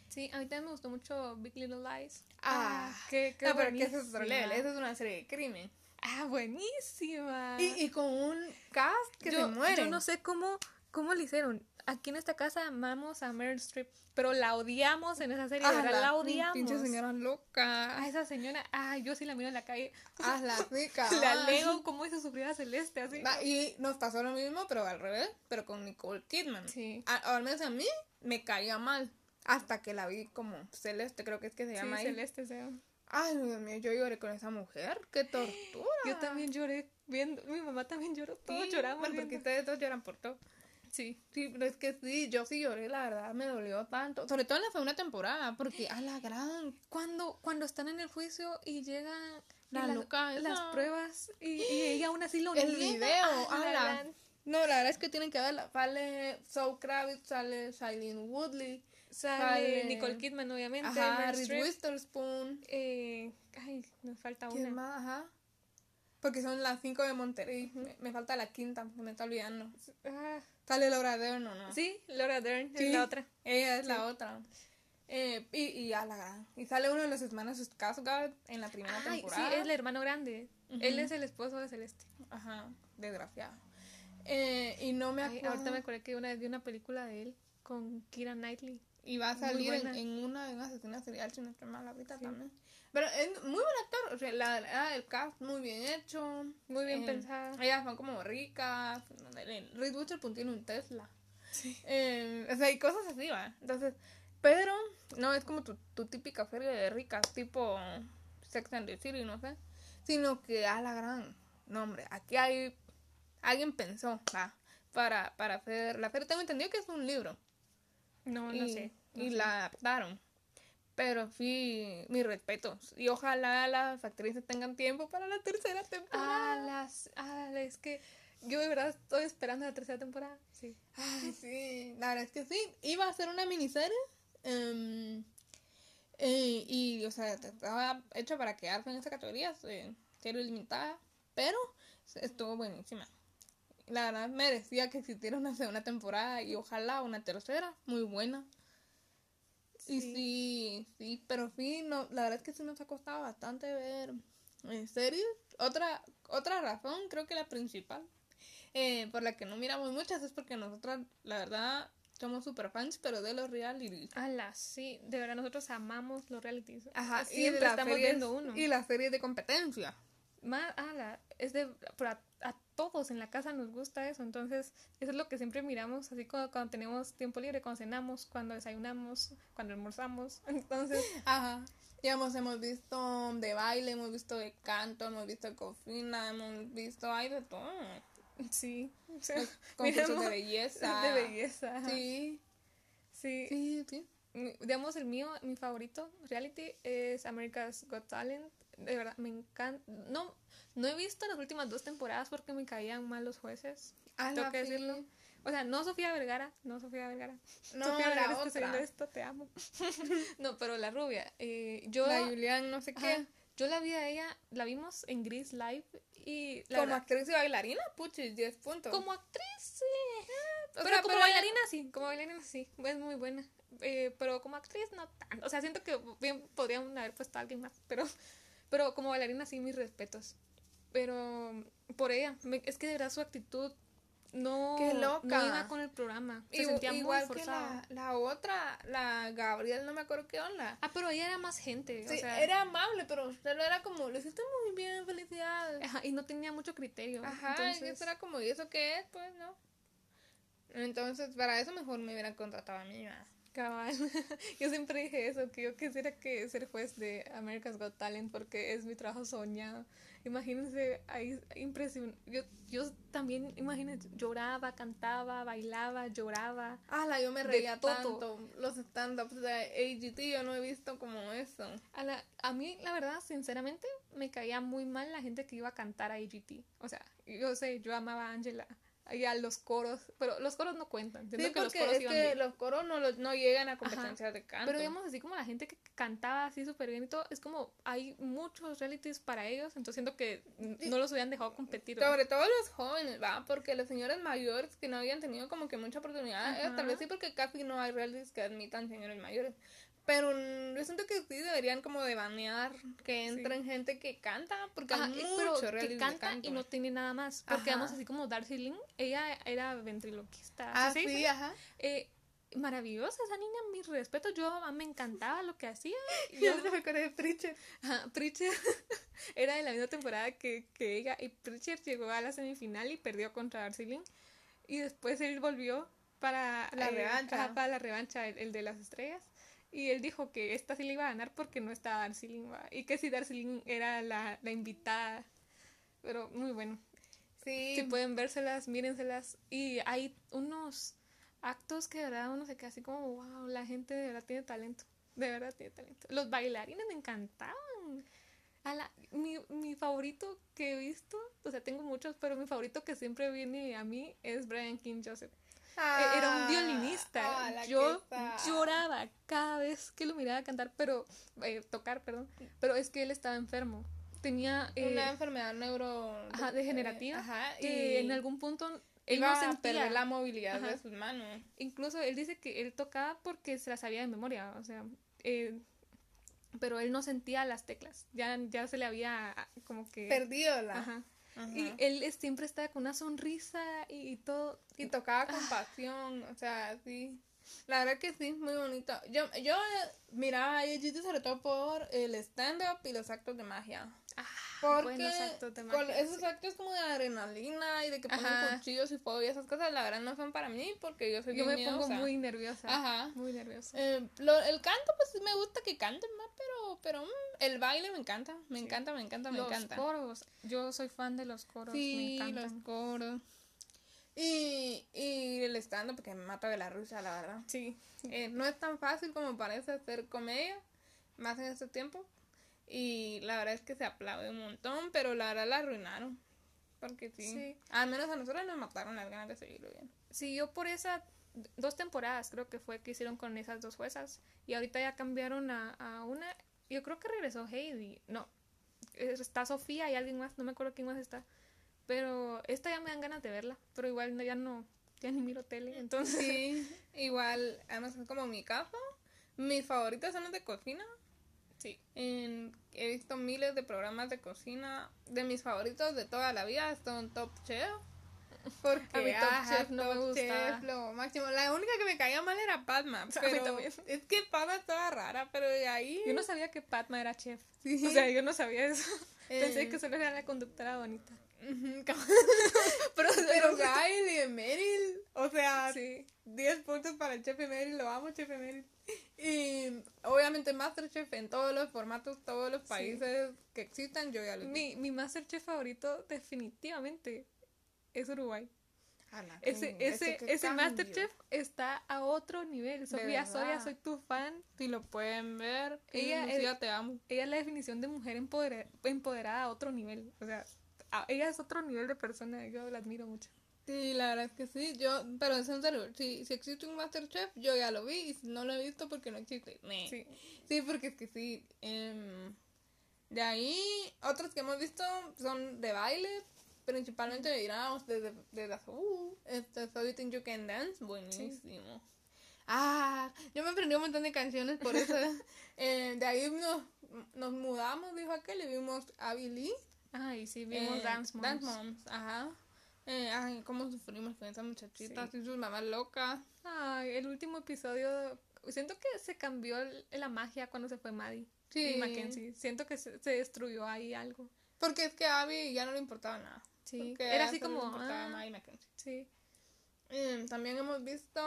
Sí, a mí también me gustó mucho Big Little Lies. Ah, qué, qué no, pero que ese es otro level. Esa es una serie de crimen. Ah, buenísima. Y, y con un cast que yo, se muere. yo no sé cómo, cómo le hicieron. Aquí en esta casa amamos a Meryl Streep, pero la odiamos en esa serie, verdad, la, odiamos. Pinche señora loca. A esa señora, ay, yo sí la miro en la calle, Haz la rica. le alego cómo hizo sufrir a Celeste, así. Va, Y nos pasó lo mismo, pero al revés, pero con Nicole Kidman. Sí. A- al menos a mí me caía mal. Hasta que la vi como Celeste, creo que es que se Sí, llama ahí. Celeste, sea. Ay, Dios mío, yo lloré con esa mujer. Qué tortura. Yo también lloré viendo, mi mamá también lloró, todos Sí, lloramos bueno, porque ustedes dos lloran por todo. Sí. Sí, pero es que sí, yo sí lloré, la verdad, me dolió tanto. Sobre todo en la segunda temporada, porque a la gran. Cuando, cuando están en el juicio y llegan La las- loca esa. las pruebas y, y ella aún así lo El niega. video, Ah, la gran- No, la verdad es que tienen que verla. Sale Zoe Kravitz, sale Shailene Woodley. Sale Sale- Nicole Kidman, obviamente. Ajá, Reese Witherspoon. eh, ay, nos falta ¿Quién una. más? Ajá. Porque son las cinco de Monterrey. Me, me falta la quinta, me está olvidando. Ah, Sale Laura Dern, ¿o no? sí, Laura Dern Sí, es la otra. Ella es la otra. Eh, y, y a la gran. Y sale uno de los hermanos Skarsgård en la primera Ay, sí, temporada. es el hermano grande. Él es el esposo de Celeste. Ajá, desgraciado. Eh, y no me Ay, acuerdo. ahorita me acordé que una vez vi una película de él con Kira Knightley. Y va a salir en una de una asesina serial, si no estoy mal ahorita también. Pero es muy buen actor. O sea, la, la- el cast muy bien hecho. Muy bien Eh, pensada. Ellas son como ricas. Reed Witherspoon tiene un Tesla. Eh, o sea, hay cosas así, va. Entonces, pero no es como tu, tu típica feria de ricas, tipo Sex and the City, no sé. Sino que a la gran. No, hombre, aquí hay. Alguien pensó, va. Para, para hacer. La feria tengo entendido que es un libro No, y, no sé. no y sé. la adaptaron. Pero sí, mis respetos. Y ojalá las actrices tengan tiempo para la tercera temporada. Ah, las, ah, es que yo de verdad estoy esperando la tercera temporada. Sí. Ay, sí, la verdad es que sí. Iba a ser una miniserie. eh, y, o sea, estaba hecha para quedarse en esa categoría, eh, serie limitada. Pero estuvo buenísima. La verdad merecía que existiera una segunda temporada y ojalá una tercera, muy buena. Y Sí. sí, pero sí, no, la verdad es que sí nos ha costado bastante ver eh, series. Otra, otra razón, creo que la principal, eh, por la que no miramos muchas es porque nosotras, la verdad, somos super fans, pero de los realities. Ala, sí, de verdad nosotros amamos los realities. Ajá, siempre las estamos series- viendo uno. Y las series de competencia. Más, ala, es de, a, a todos en la casa nos gusta eso, entonces eso es lo que siempre miramos, así como cuando tenemos tiempo libre, cuando cenamos, cuando desayunamos, cuando almorzamos, entonces, Ajá. Digamos, hemos visto de baile, hemos visto de canto, hemos visto de cocina, hemos visto, hay de todo. sí, o sea, Concursos miramos de belleza. de belleza. Sí, sí, sí, sí. Mi- digamos el mío, mi favorito reality es America's Got Talent, de verdad, me encanta. No, no he visto las últimas dos temporadas porque me caían mal los jueces. Ah, Tengo que decirlo. O sea, no Sofía Vergara, no Sofía Vergara. No, Sofía la otra. esto, te amo. no, pero la rubia. eh, yo, La Julián, no sé qué. ajá, yo la vi a ella, la vimos en Gris Live y la como verdad, actriz y bailarina, puchis, 10 puntos. como actriz, sí. O pero sea, como pero bailarina sí, como bailarina sí, es muy buena. Eh, pero como actriz no tanto. O sea, siento que bien podrían haber puesto a alguien más, pero, pero como bailarina sí, mis respetos. Pero por ella, me- es que de verdad su actitud no, Qué loca. no iba con el programa. Se Igu- sentía igual muy que forzada. la, la otra, la Gabriel, no me acuerdo qué onda. Ah, pero ella era más gente. Sí, o sea, era amable, pero usted lo era como, lo hiciste muy bien, felicidades. ajá, y no tenía mucho criterio. Ajá, entonces, eso era como, ¿y eso qué es? Pues no. Entonces, para eso mejor me hubieran contratado a mí. ¿verdad? Cabal. yo siempre dije eso, que yo quisiera que ser juez de America's Got Talent porque es mi trabajo soñado. Imagínense, ahí impresionante. Yo, yo también, imagínense, lloraba, cantaba, bailaba, lloraba. Ala, yo me reía todo. tanto. Los stand-ups de AGT yo no he visto como eso. A, la, a mí, la verdad, sinceramente, me caía muy mal la gente que iba a cantar a AGT. O sea, yo sé, yo amaba a Angela y a los coros, pero los coros no cuentan. Siento Sí, que los coros es iban que bien. los coros no, los- no llegan a competencias de canto. Pero digamos así como la gente que cantaba así súper bien y todo, es como hay muchos realities para ellos, entonces siento que no los hubieran dejado competir. Sobre todo los jóvenes, ¿va? Porque los señores mayores que no habían tenido como que mucha oportunidad, eh, tal vez sí porque casi no hay realities que admitan señores mayores. Pero yo siento que sí deberían como de banear que entren gente que canta, porque Ajá, hay y- mucho pero que canta canto. y no tiene nada más. Porque vamos así como Darcy Lynn, ella era ventriloquista. Ah, ¿sí sí, ajá. Eh, maravillosa esa niña, mis respetos. Yo me encantaba lo que hacía. Yo Yo, me acuerdo de Pritchard. Ajá, Pritchard era de la misma temporada que, que ella. Y Pritchard llegó a la semifinal y perdió contra Darcy Lynn. Y después él volvió para La revancha. ajá, para la revancha, el, el de las estrellas. Y él dijo que esta sí le iba a ganar porque no estaba Darcy. Y que si Darcy era la, la invitada. Pero muy bueno. Sí, Si pueden vérselas, mírenselas. Y hay unos actos que de verdad uno se queda así como, wow, la gente de verdad tiene talento. De verdad tiene talento. Los bailarines me encantaban. A la- mi, mi favorito que he visto, o sea, tengo muchos, pero mi favorito que siempre viene a mí es Brian King Joseph. E- Era un violinista. Ah, Yo lloraba cada vez que lo miraba cantar, pero eh, tocar, perdón. Pero es que él estaba enfermo. Tenía eh, Una enfermedad neuro... ajá, degenerativa eh, ajá, que y en algún punto él iba no a sentía. perder la movilidad de sus manos. Incluso él dice que él tocaba porque se la sabía de memoria, o sea, eh, pero él no sentía las teclas. Ya, ya se le había ah, como que Perdido la... Ajá. Ajá. Y él siempre estaba con una sonrisa y, y todo. Y tocaba con Ah. pasión, o sea, sí. La verdad que sí, muy bonito. Yo, yo eh, miraba a AGT sobre todo por el stand-up y los actos de magia. Ah, Porque buenos actos de con magia, esos sí. actos como de adrenalina y de que ponen Ajá. cuchillos y fuego y esas cosas, la verdad no son para mí porque yo soy Yo me pongo muy nerviosa. Ajá. Muy nerviosa. Eh, lo- el canto, pues me gusta que canten más, pero, pero mm, el baile me encanta, me encanta, me encanta, me los encanta. coros. Yo soy fan de los coros. Sí, me los encantan. coros. Y, y el stand porque me mata de la risa, la verdad. Sí. Eh, no es tan fácil como parece hacer comedia, más en este tiempo. Y la verdad es que se aplaude un montón, pero la verdad la arruinaron. Porque sí, Sí. al menos a nosotros nos mataron las ganas de seguirlo bien. Sí, yo por esa dos temporadas creo que fue que hicieron con esas dos juezas y ahorita ya cambiaron a, a una, yo creo que regresó Heidi, no, está Sofía y alguien más, no me acuerdo quién más está, pero esta ya me dan ganas de verla, pero igual ya no, ya ni miro tele, entonces Sí, igual, además es como mi caso. Mis favoritos son los de cocina. Sí, En- he visto miles de programas de cocina. De mis favoritos de toda la vida son Top Chef. Porque A mí Top ajá, Chef no me. Chef, lo máximo. La única que me caía mal era Padma. Pero es que Padma estaba rara, pero de ahí. yo no sabía que Padma era chef, Sí. o sea, yo no sabía eso, pensé Eh. que solo era la conductora bonita. pero, pero Gail y Meryl. O sea, sí, 10 puntos para el Chef Emery, lo amo, Chef Emery. Y obviamente Masterchef en todos los formatos, todos los países que existan, yo ya lo mi, mi Masterchef favorito definitivamente es Uruguay. Ala, Ese, ese, ese. Masterchef está a otro nivel. Sofía verdad. soy tu fan. Si lo pueden ver, Ella te amo. Ella es la definición de mujer empodera- empoderada a otro nivel. O sea, ella es otro nivel de persona. Yo la admiro mucho. Sí, la verdad es que sí, yo, pero es en serio, si, si existe un Masterchef, yo ya lo vi, y si no lo he visto porque no existe. meh. Sí. Sí, porque es que sí. em, de ahí, otros que hemos visto son de baile, principalmente diríamos desde de, de, uh, este, So You Think You Can Dance, buenísimo. Ah, yo me aprendí un montón de canciones por eso. Eh, de ahí nos, nos mudamos, dijo aquel, y vimos a Billy. Ay, sí, vimos Eh, Dance Moms. Dance Moms, ajá. Eh, ay, cómo sufrimos con esa muchachita, Sí. y sus mamás locas. Ay, el último episodio. Siento que se cambió la magia cuando se fue Maddie Sí. y Mackenzie. Siento que se, se destruyó ahí algo. Porque es que a Abby ya no le importaba nada. Sí. Porque Era así como. ah, sí. Eh, también hemos visto.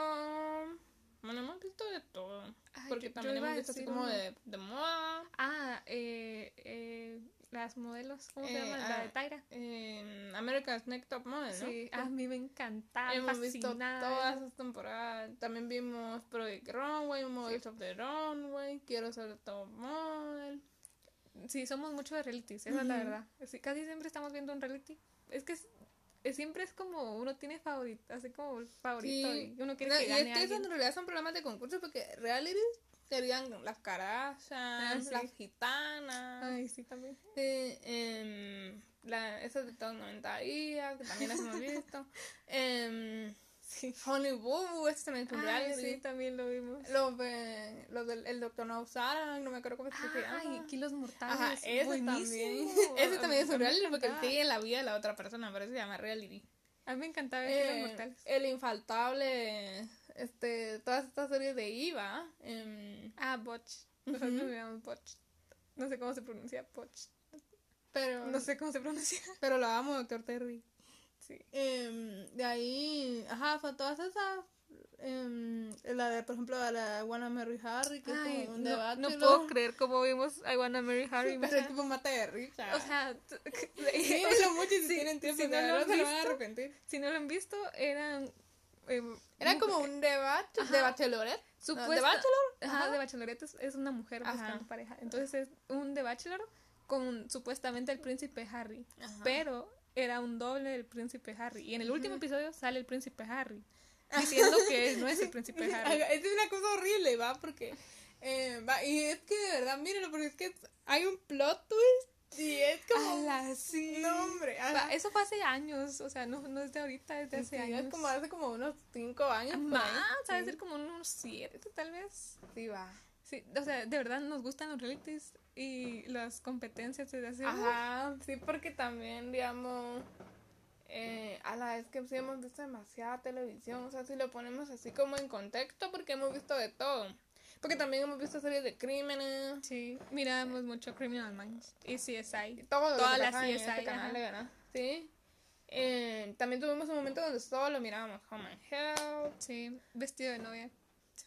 Bueno, hemos visto de todo. Ay, porque yo- también hemos visto así como de, de moda. Ah, eh, eh, las modelos. ¿Cómo se Eh, llama? La ah, de Tyra. En America's Next Top Model, ¿no? Sí, a mí me encantaba. Hemos visto todas esas temporadas. También vimos Project Runway, Models of the Runway, Quiero ser top model. Sí, somos mucho de realities, esa es la verdad. Sí, casi siempre estamos viendo un reality. Es que es- es- siempre es como uno tiene favorito, así como favorito Sí. y uno quiere No, que y gane es que en realidad son programas de concurso porque reality serían las Kardashian, Ah, sí. las gitanas. Ay, sí, también. Sí, em, la, de todos 90 días, que también las hemos visto. Em, Sí. Honey Boo este también es Ay, reality. sí, también lo vimos. Los, de, los del el Doctor No Sarah, no me acuerdo cómo se llama. Ay, Kilos Mortales. Ajá, ese buenísimo. también. ese también es un reality porque sigue la vida de la otra persona, por eso se llama reality. A mí me encantaba ver Kilos Eh, Mortales. el infaltable, este, todas estas series de Iva. em, Ah, Botch. Nosotros llamamos Botch. No sé cómo se pronuncia Botch. pero, No sé cómo se pronuncia. pero lo amo, Doctor Terry. Sí. Em, de ahí, ajá, fue todas esas. em, la de, por ejemplo, la de Wanna Marry Harry, que Ay, es como un no, debate. no puedo creer cómo vimos I Wanna Marry Harry. Pero o sea, es tipo mate de risa. o sea, t- sí, o sea, lo mucho si sí, tienen tiempo, si de no lo van a arrepentir. si no lo han visto, eran... eh, Era como un debate de bachelorette. supuesta- ¿De Bachelor? Ajá, Ajá. de Bachelorette es, es una mujer Ajá. buscando pareja. Entonces es un de Bachelor con supuestamente el príncipe Harry. Ajá. Pero era un doble del príncipe Harry. Y en el último episodio sale el príncipe Harry. Diciendo que no es el príncipe Harry. Es una cosa horrible, va, porque. eh, va, y es que de verdad, mírenlo, porque es que hay un plot twist y es como. Ala, sí. No, hombre. Eso fue hace años, o sea, no, no es de ahorita, es de hace Sí, años. es como hace como unos cinco años. por Más, ahí. sabe Sí. ser como unos siete, tal vez. Sí, va. Sí, o sea, de verdad nos gustan los realities y las competencias desde hace... Ajá, sí, porque también, digamos, eh, a la vez que sí hemos visto demasiada televisión, o sea, si lo ponemos así como en contexto, porque hemos visto de todo. Porque también hemos visto series de crímenes, Sí, miramos mucho Criminal Minds y CSI. todo Todas las pasa en CSI, este canal, de verdad. Sí. Eh, también tuvimos un momento donde solo mirábamos Home and Health. Sí, vestido de novia.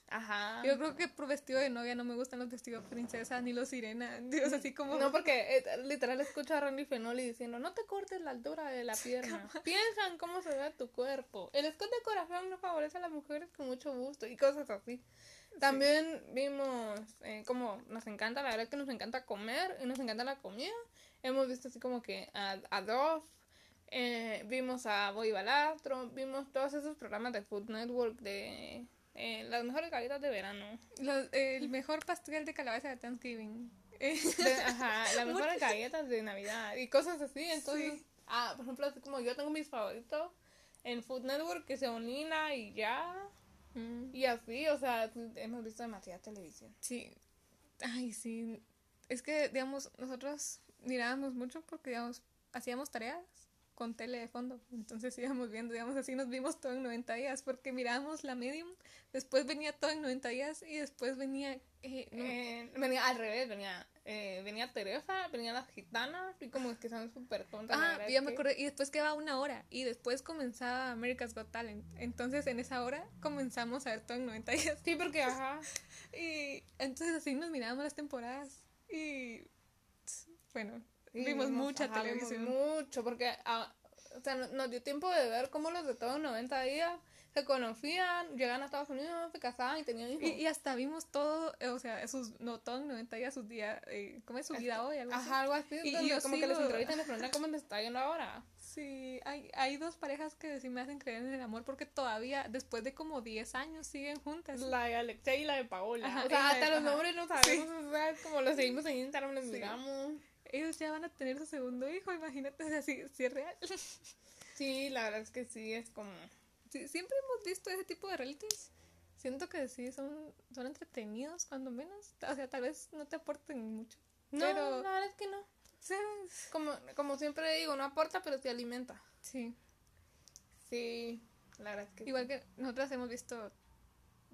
Ajá. Yo creo que por vestido de novia no me gustan los vestidos princesa ni los sirena. Dios, así como... No, porque eh, literal escucho a Randy Fenoli diciendo, no te cortes la altura de la pierna. Piensa en cómo se ve tu cuerpo. El escote de corazón no favorece a las mujeres con mucho gusto y cosas así. También vimos eh, como nos encanta, la verdad es que nos encanta comer y nos encanta la comida. Hemos visto así como que a, a Dove, eh, vimos a Boy Balastro, vimos todos esos programas de Food Network de eh, las mejores galletas de verano. Los- el mejor pastel de calabaza de Thanksgiving. De- ajá, las mejores galletas de Navidad y cosas así. Entonces, Sí. ah, por ejemplo, así como yo tengo mis favoritos en Food Network que son Nina y ya. Mm, Y así, o sea, hemos visto demasiada televisión. Sí. Ay, sí. Es que, digamos, nosotros mirábamos mucho porque, digamos, hacíamos tareas con tele de fondo. Entonces íbamos viendo, digamos, así nos vimos todo en 90 días porque mirábamos la medium, después venía todo en 90 días y después venía... eh, no, Eh, venía al revés, venía, eh, venía Teresa, venían las gitanas y como que son súper tontas. Ah, ya me que- acordé. Y después quedaba una hora. Y después comenzaba America's Got Talent. Entonces en esa hora comenzamos a ver todo en 90 días. Sí, porque, ajá, Y entonces así nos mirábamos las temporadas. Y bueno, Sí, vimos mucha ajá, vimos televisión. mucho, porque ah, o sea, no- nos dio tiempo de ver cómo los de todos 90 días se conocían, llegan a Estados Unidos, se casaban y tenían hijos. Y, y hasta vimos todo, eh, o sea, sus, no, todo en 90 días, sus días, eh, ¿cómo es su vida hoy? Algo así. Ajá, algo así, Y- y yo como que les sigo- entrevistan y les preguntan cómo les está yendo ahora. Sí, hay, hay dos parejas que sí me hacen creer en el amor porque todavía, después de como 10 años, siguen juntas. La de Alexei y la de Paola. Ajá, o sea, hasta de- los ajá. nombres no sabemos, o sea, como los seguimos en Instagram, los Sí. miramos. Ellos ya van a tener su segundo hijo, imagínate, o sea, si, si es real. Sí, la verdad es que sí, es como... Sí, siempre hemos visto ese tipo de realities. Siento que sí, son, son entretenidos, cuando menos. O sea, tal vez no te aporten mucho. No, Pero- la verdad es que no. Sí. Como, como siempre digo, no aporta, pero sí alimenta. Sí. Sí, la verdad es que Igual que nosotras hemos visto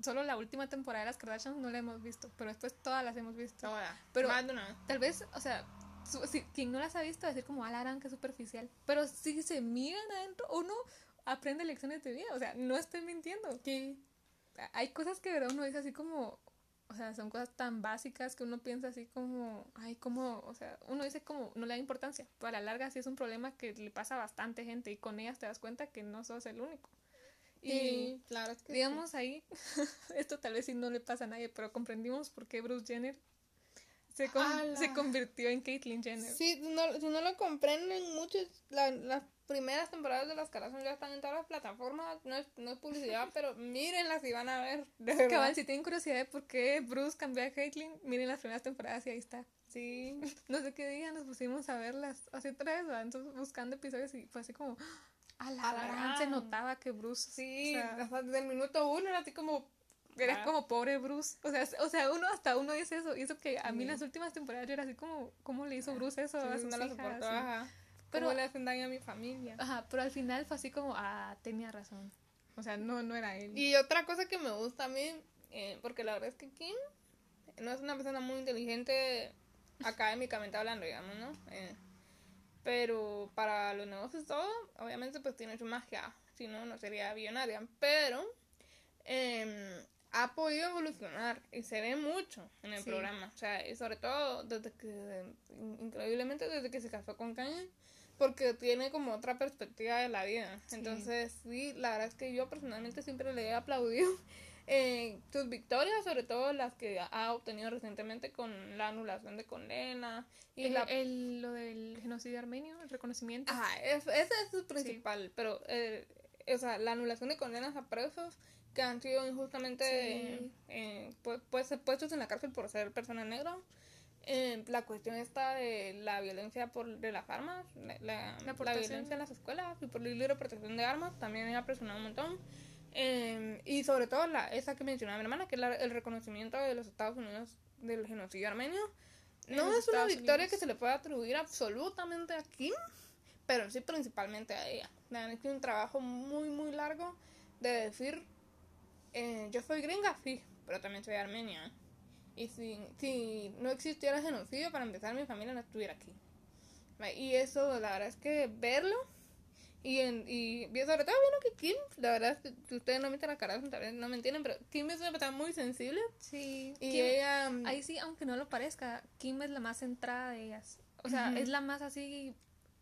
solo la última temporada de las Kardashians no la hemos visto, pero después todas las hemos visto. Ahora, Pero- más de una vez. Tal vez, o sea, su- si, quien no las ha visto va a decir como, ah, la gran que superficial. Pero si se miran adentro, uno aprende lecciones de vida. O sea, no estoy mintiendo. Sí. Hay cosas que de verdad uno dice así como, o sea, son cosas tan básicas que uno piensa así como, ay, como, o sea, uno dice como, no le da importancia. Pero a la larga sí es un problema que le pasa a bastante gente y con ellas te das cuenta que no sos el único. Y Sí, claro es que digamos ahí, esto tal vez sí no le pasa a nadie, pero comprendimos por qué Bruce Jenner se, con- se convirtió en Caitlyn Jenner. Sí, no, si no lo comprenden muchos, la- las primeras temporadas de las Kardashian ya están en todas las plataformas, no es, no es publicidad, pero mírenlas y van a ver, de verdad. Cabal, si tienen curiosidad de por qué Bruce cambió a Caitlyn, miren las primeras temporadas y ahí está. Sí, No sé qué día nos pusimos a verlas así otra vez, entonces buscando episodios y fue así como, a la A la gran, se notaba que Bruce, sí, o sea, hasta desde el minuto uno era así como... era ah, como pobre Bruce, o sea, o sea, uno hasta uno dice eso, y eso que a mí Sí. las últimas temporadas yo era así como, ¿cómo le hizo Bruce eso a sí, sus no lo ajá. Pero- ¿Cómo le hacen daño a mi familia? Ajá, pero al final fue así como, ah, tenía razón. O sea, no, no era él. Y otra cosa que me gusta a mí, eh, porque la verdad es que Kim no es una persona muy inteligente académicamente hablando, digamos, ¿no? Eh, pero para los negocios todo, obviamente pues tiene su magia, si no, no sería billonaria. Pero em, ha podido evolucionar y se ve mucho en el Sí. programa. O sea, y sobre todo desde que, increíblemente desde que se casó con Kanye, porque tiene como otra perspectiva de la vida. Sí. Entonces, sí, la verdad es que yo personalmente siempre le he aplaudido eh, sus victorias, sobre todo las que ha obtenido recientemente con la anulación de condena y el, la el- lo del genocidio armenio, el reconocimiento. Ajá, es- ese es su principal, pero eh, o sea, la anulación de condenas a presos que han sido injustamente Sí. eh, pu- pues, puestos en la cárcel por ser personas negras. Eh, la cuestión está de la violencia por de las armas, la, la, la violencia en las escuelas y por la libre protección de armas también me ha presionado un montón. Eh, y sobre todo la, esa que mencionaba mi hermana, que es el reconocimiento de los Estados Unidos del genocidio armenio. En No es una Estados victoria Unidos. que se le pueda atribuir absolutamente a Kim, pero sí principalmente a ella. Han hecho un trabajo muy, muy largo de decir, eh, yo soy gringa, sí, pero también soy armenia. Y si, si no existiera el genocidio, para empezar, mi familia no estuviera aquí. Y eso, la verdad es que verlo, y, en, y sobre todo viendo que Kim, la verdad es que ustedes no meten la cara, tal vez no me entienden, pero Kim es una persona muy sensible. Sí. Y Kim- ella... ahí sí, aunque no lo parezca, Kim es la más centrada de ellas. O sea, es la más así.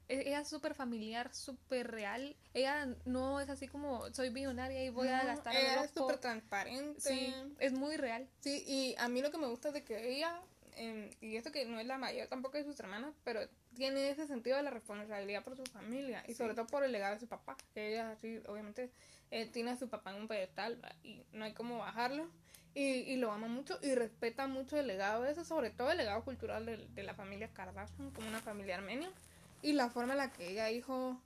Ella es súper familiar, súper real. Ella no es así como soy billonaria y voy a gastar a ella lo es súper transparente. Sí, es muy real. Sí, y a mí lo que me gusta es de que ella, em, y esto que no es la mayor tampoco de sus hermanas, pero tiene ese sentido de la responsabilidad por su familia y sobre todo por el legado de su papá. Que ella, obviamente, eh, tiene a su papá en un pedestal y no hay como bajarlo. Y, y lo ama mucho y respeta mucho el legado de eso, sobre todo el legado cultural de, de la familia Kardashian, como una familia armenia. Y la forma en la que ella dijo,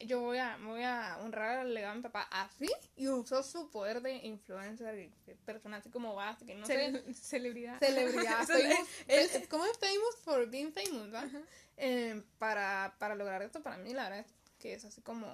yo voy a, voy a honrar al legado de mi papá así, y usó su poder de influencer y de persona así como vas, que no sé, Cele- celebridad. celebridad. Famous- es- ¿Cómo es famous for being famous, va? Eh, para, para lograr esto, para mí, la verdad es que es así como,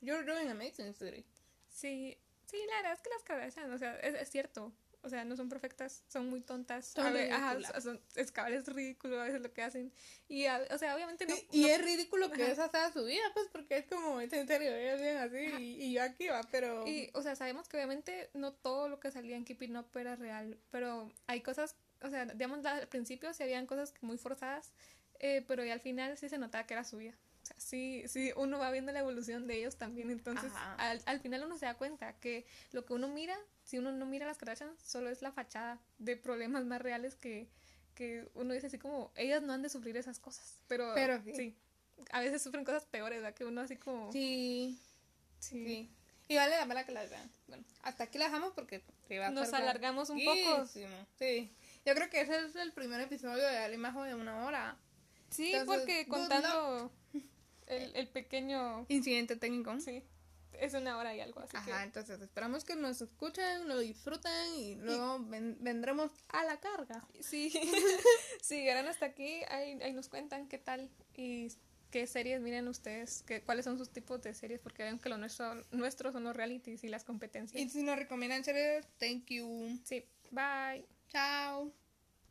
you're doing amazing, Suri. Sí, sí, la verdad es que las Kardashian, o sea, es, es cierto. O sea, no son perfectas, son muy tontas. Son A ver, ajá, son, es, es ridículo a veces lo que hacen. Y, a- o sea, obviamente no. y no- es ridículo que esa sea su vida, pues, porque es como, es en serio, ellos viven así, y, y yo aquí va, pero... Y, o sea, sabemos que obviamente no todo lo que salía en Keeping Up era real, pero hay cosas, o sea, digamos, al principio sí habían cosas muy forzadas, eh, pero ya al final sí se notaba que era su vida. Sea, sí, sí, uno va viendo la evolución de ellos también. Entonces, al, al final uno se da cuenta que lo que uno mira, si uno no mira las Kardashians, solo es la fachada de problemas más reales que, que uno dice así como, ellas no han de sufrir esas cosas. Pero, Pero sí. sí. A veces sufren cosas peores, ¿verdad? Que uno así como... Sí, sí. sí. Y vale la pena que las vean. Bueno, hasta aquí la dejamos porque se va a Nos alargamos un poco. Sí. Yo creo que ese es el primer episodio de Ale más de una hora. Sí, Entonces, porque contando el, el pequeño... Incidente técnico. Sí, es una hora y algo, así Ajá, que... entonces esperamos que nos escuchen, lo disfruten y luego ven- vendremos a la carga. Sí, si llegaron hasta aquí, ahí, ahí nos cuentan qué tal y qué series miren ustedes, qué, cuáles son sus tipos de series, porque ven que lo nuestro, nuestros son los realities y las competencias. Y si nos recomiendan series, thank you. Sí, bye. Chao.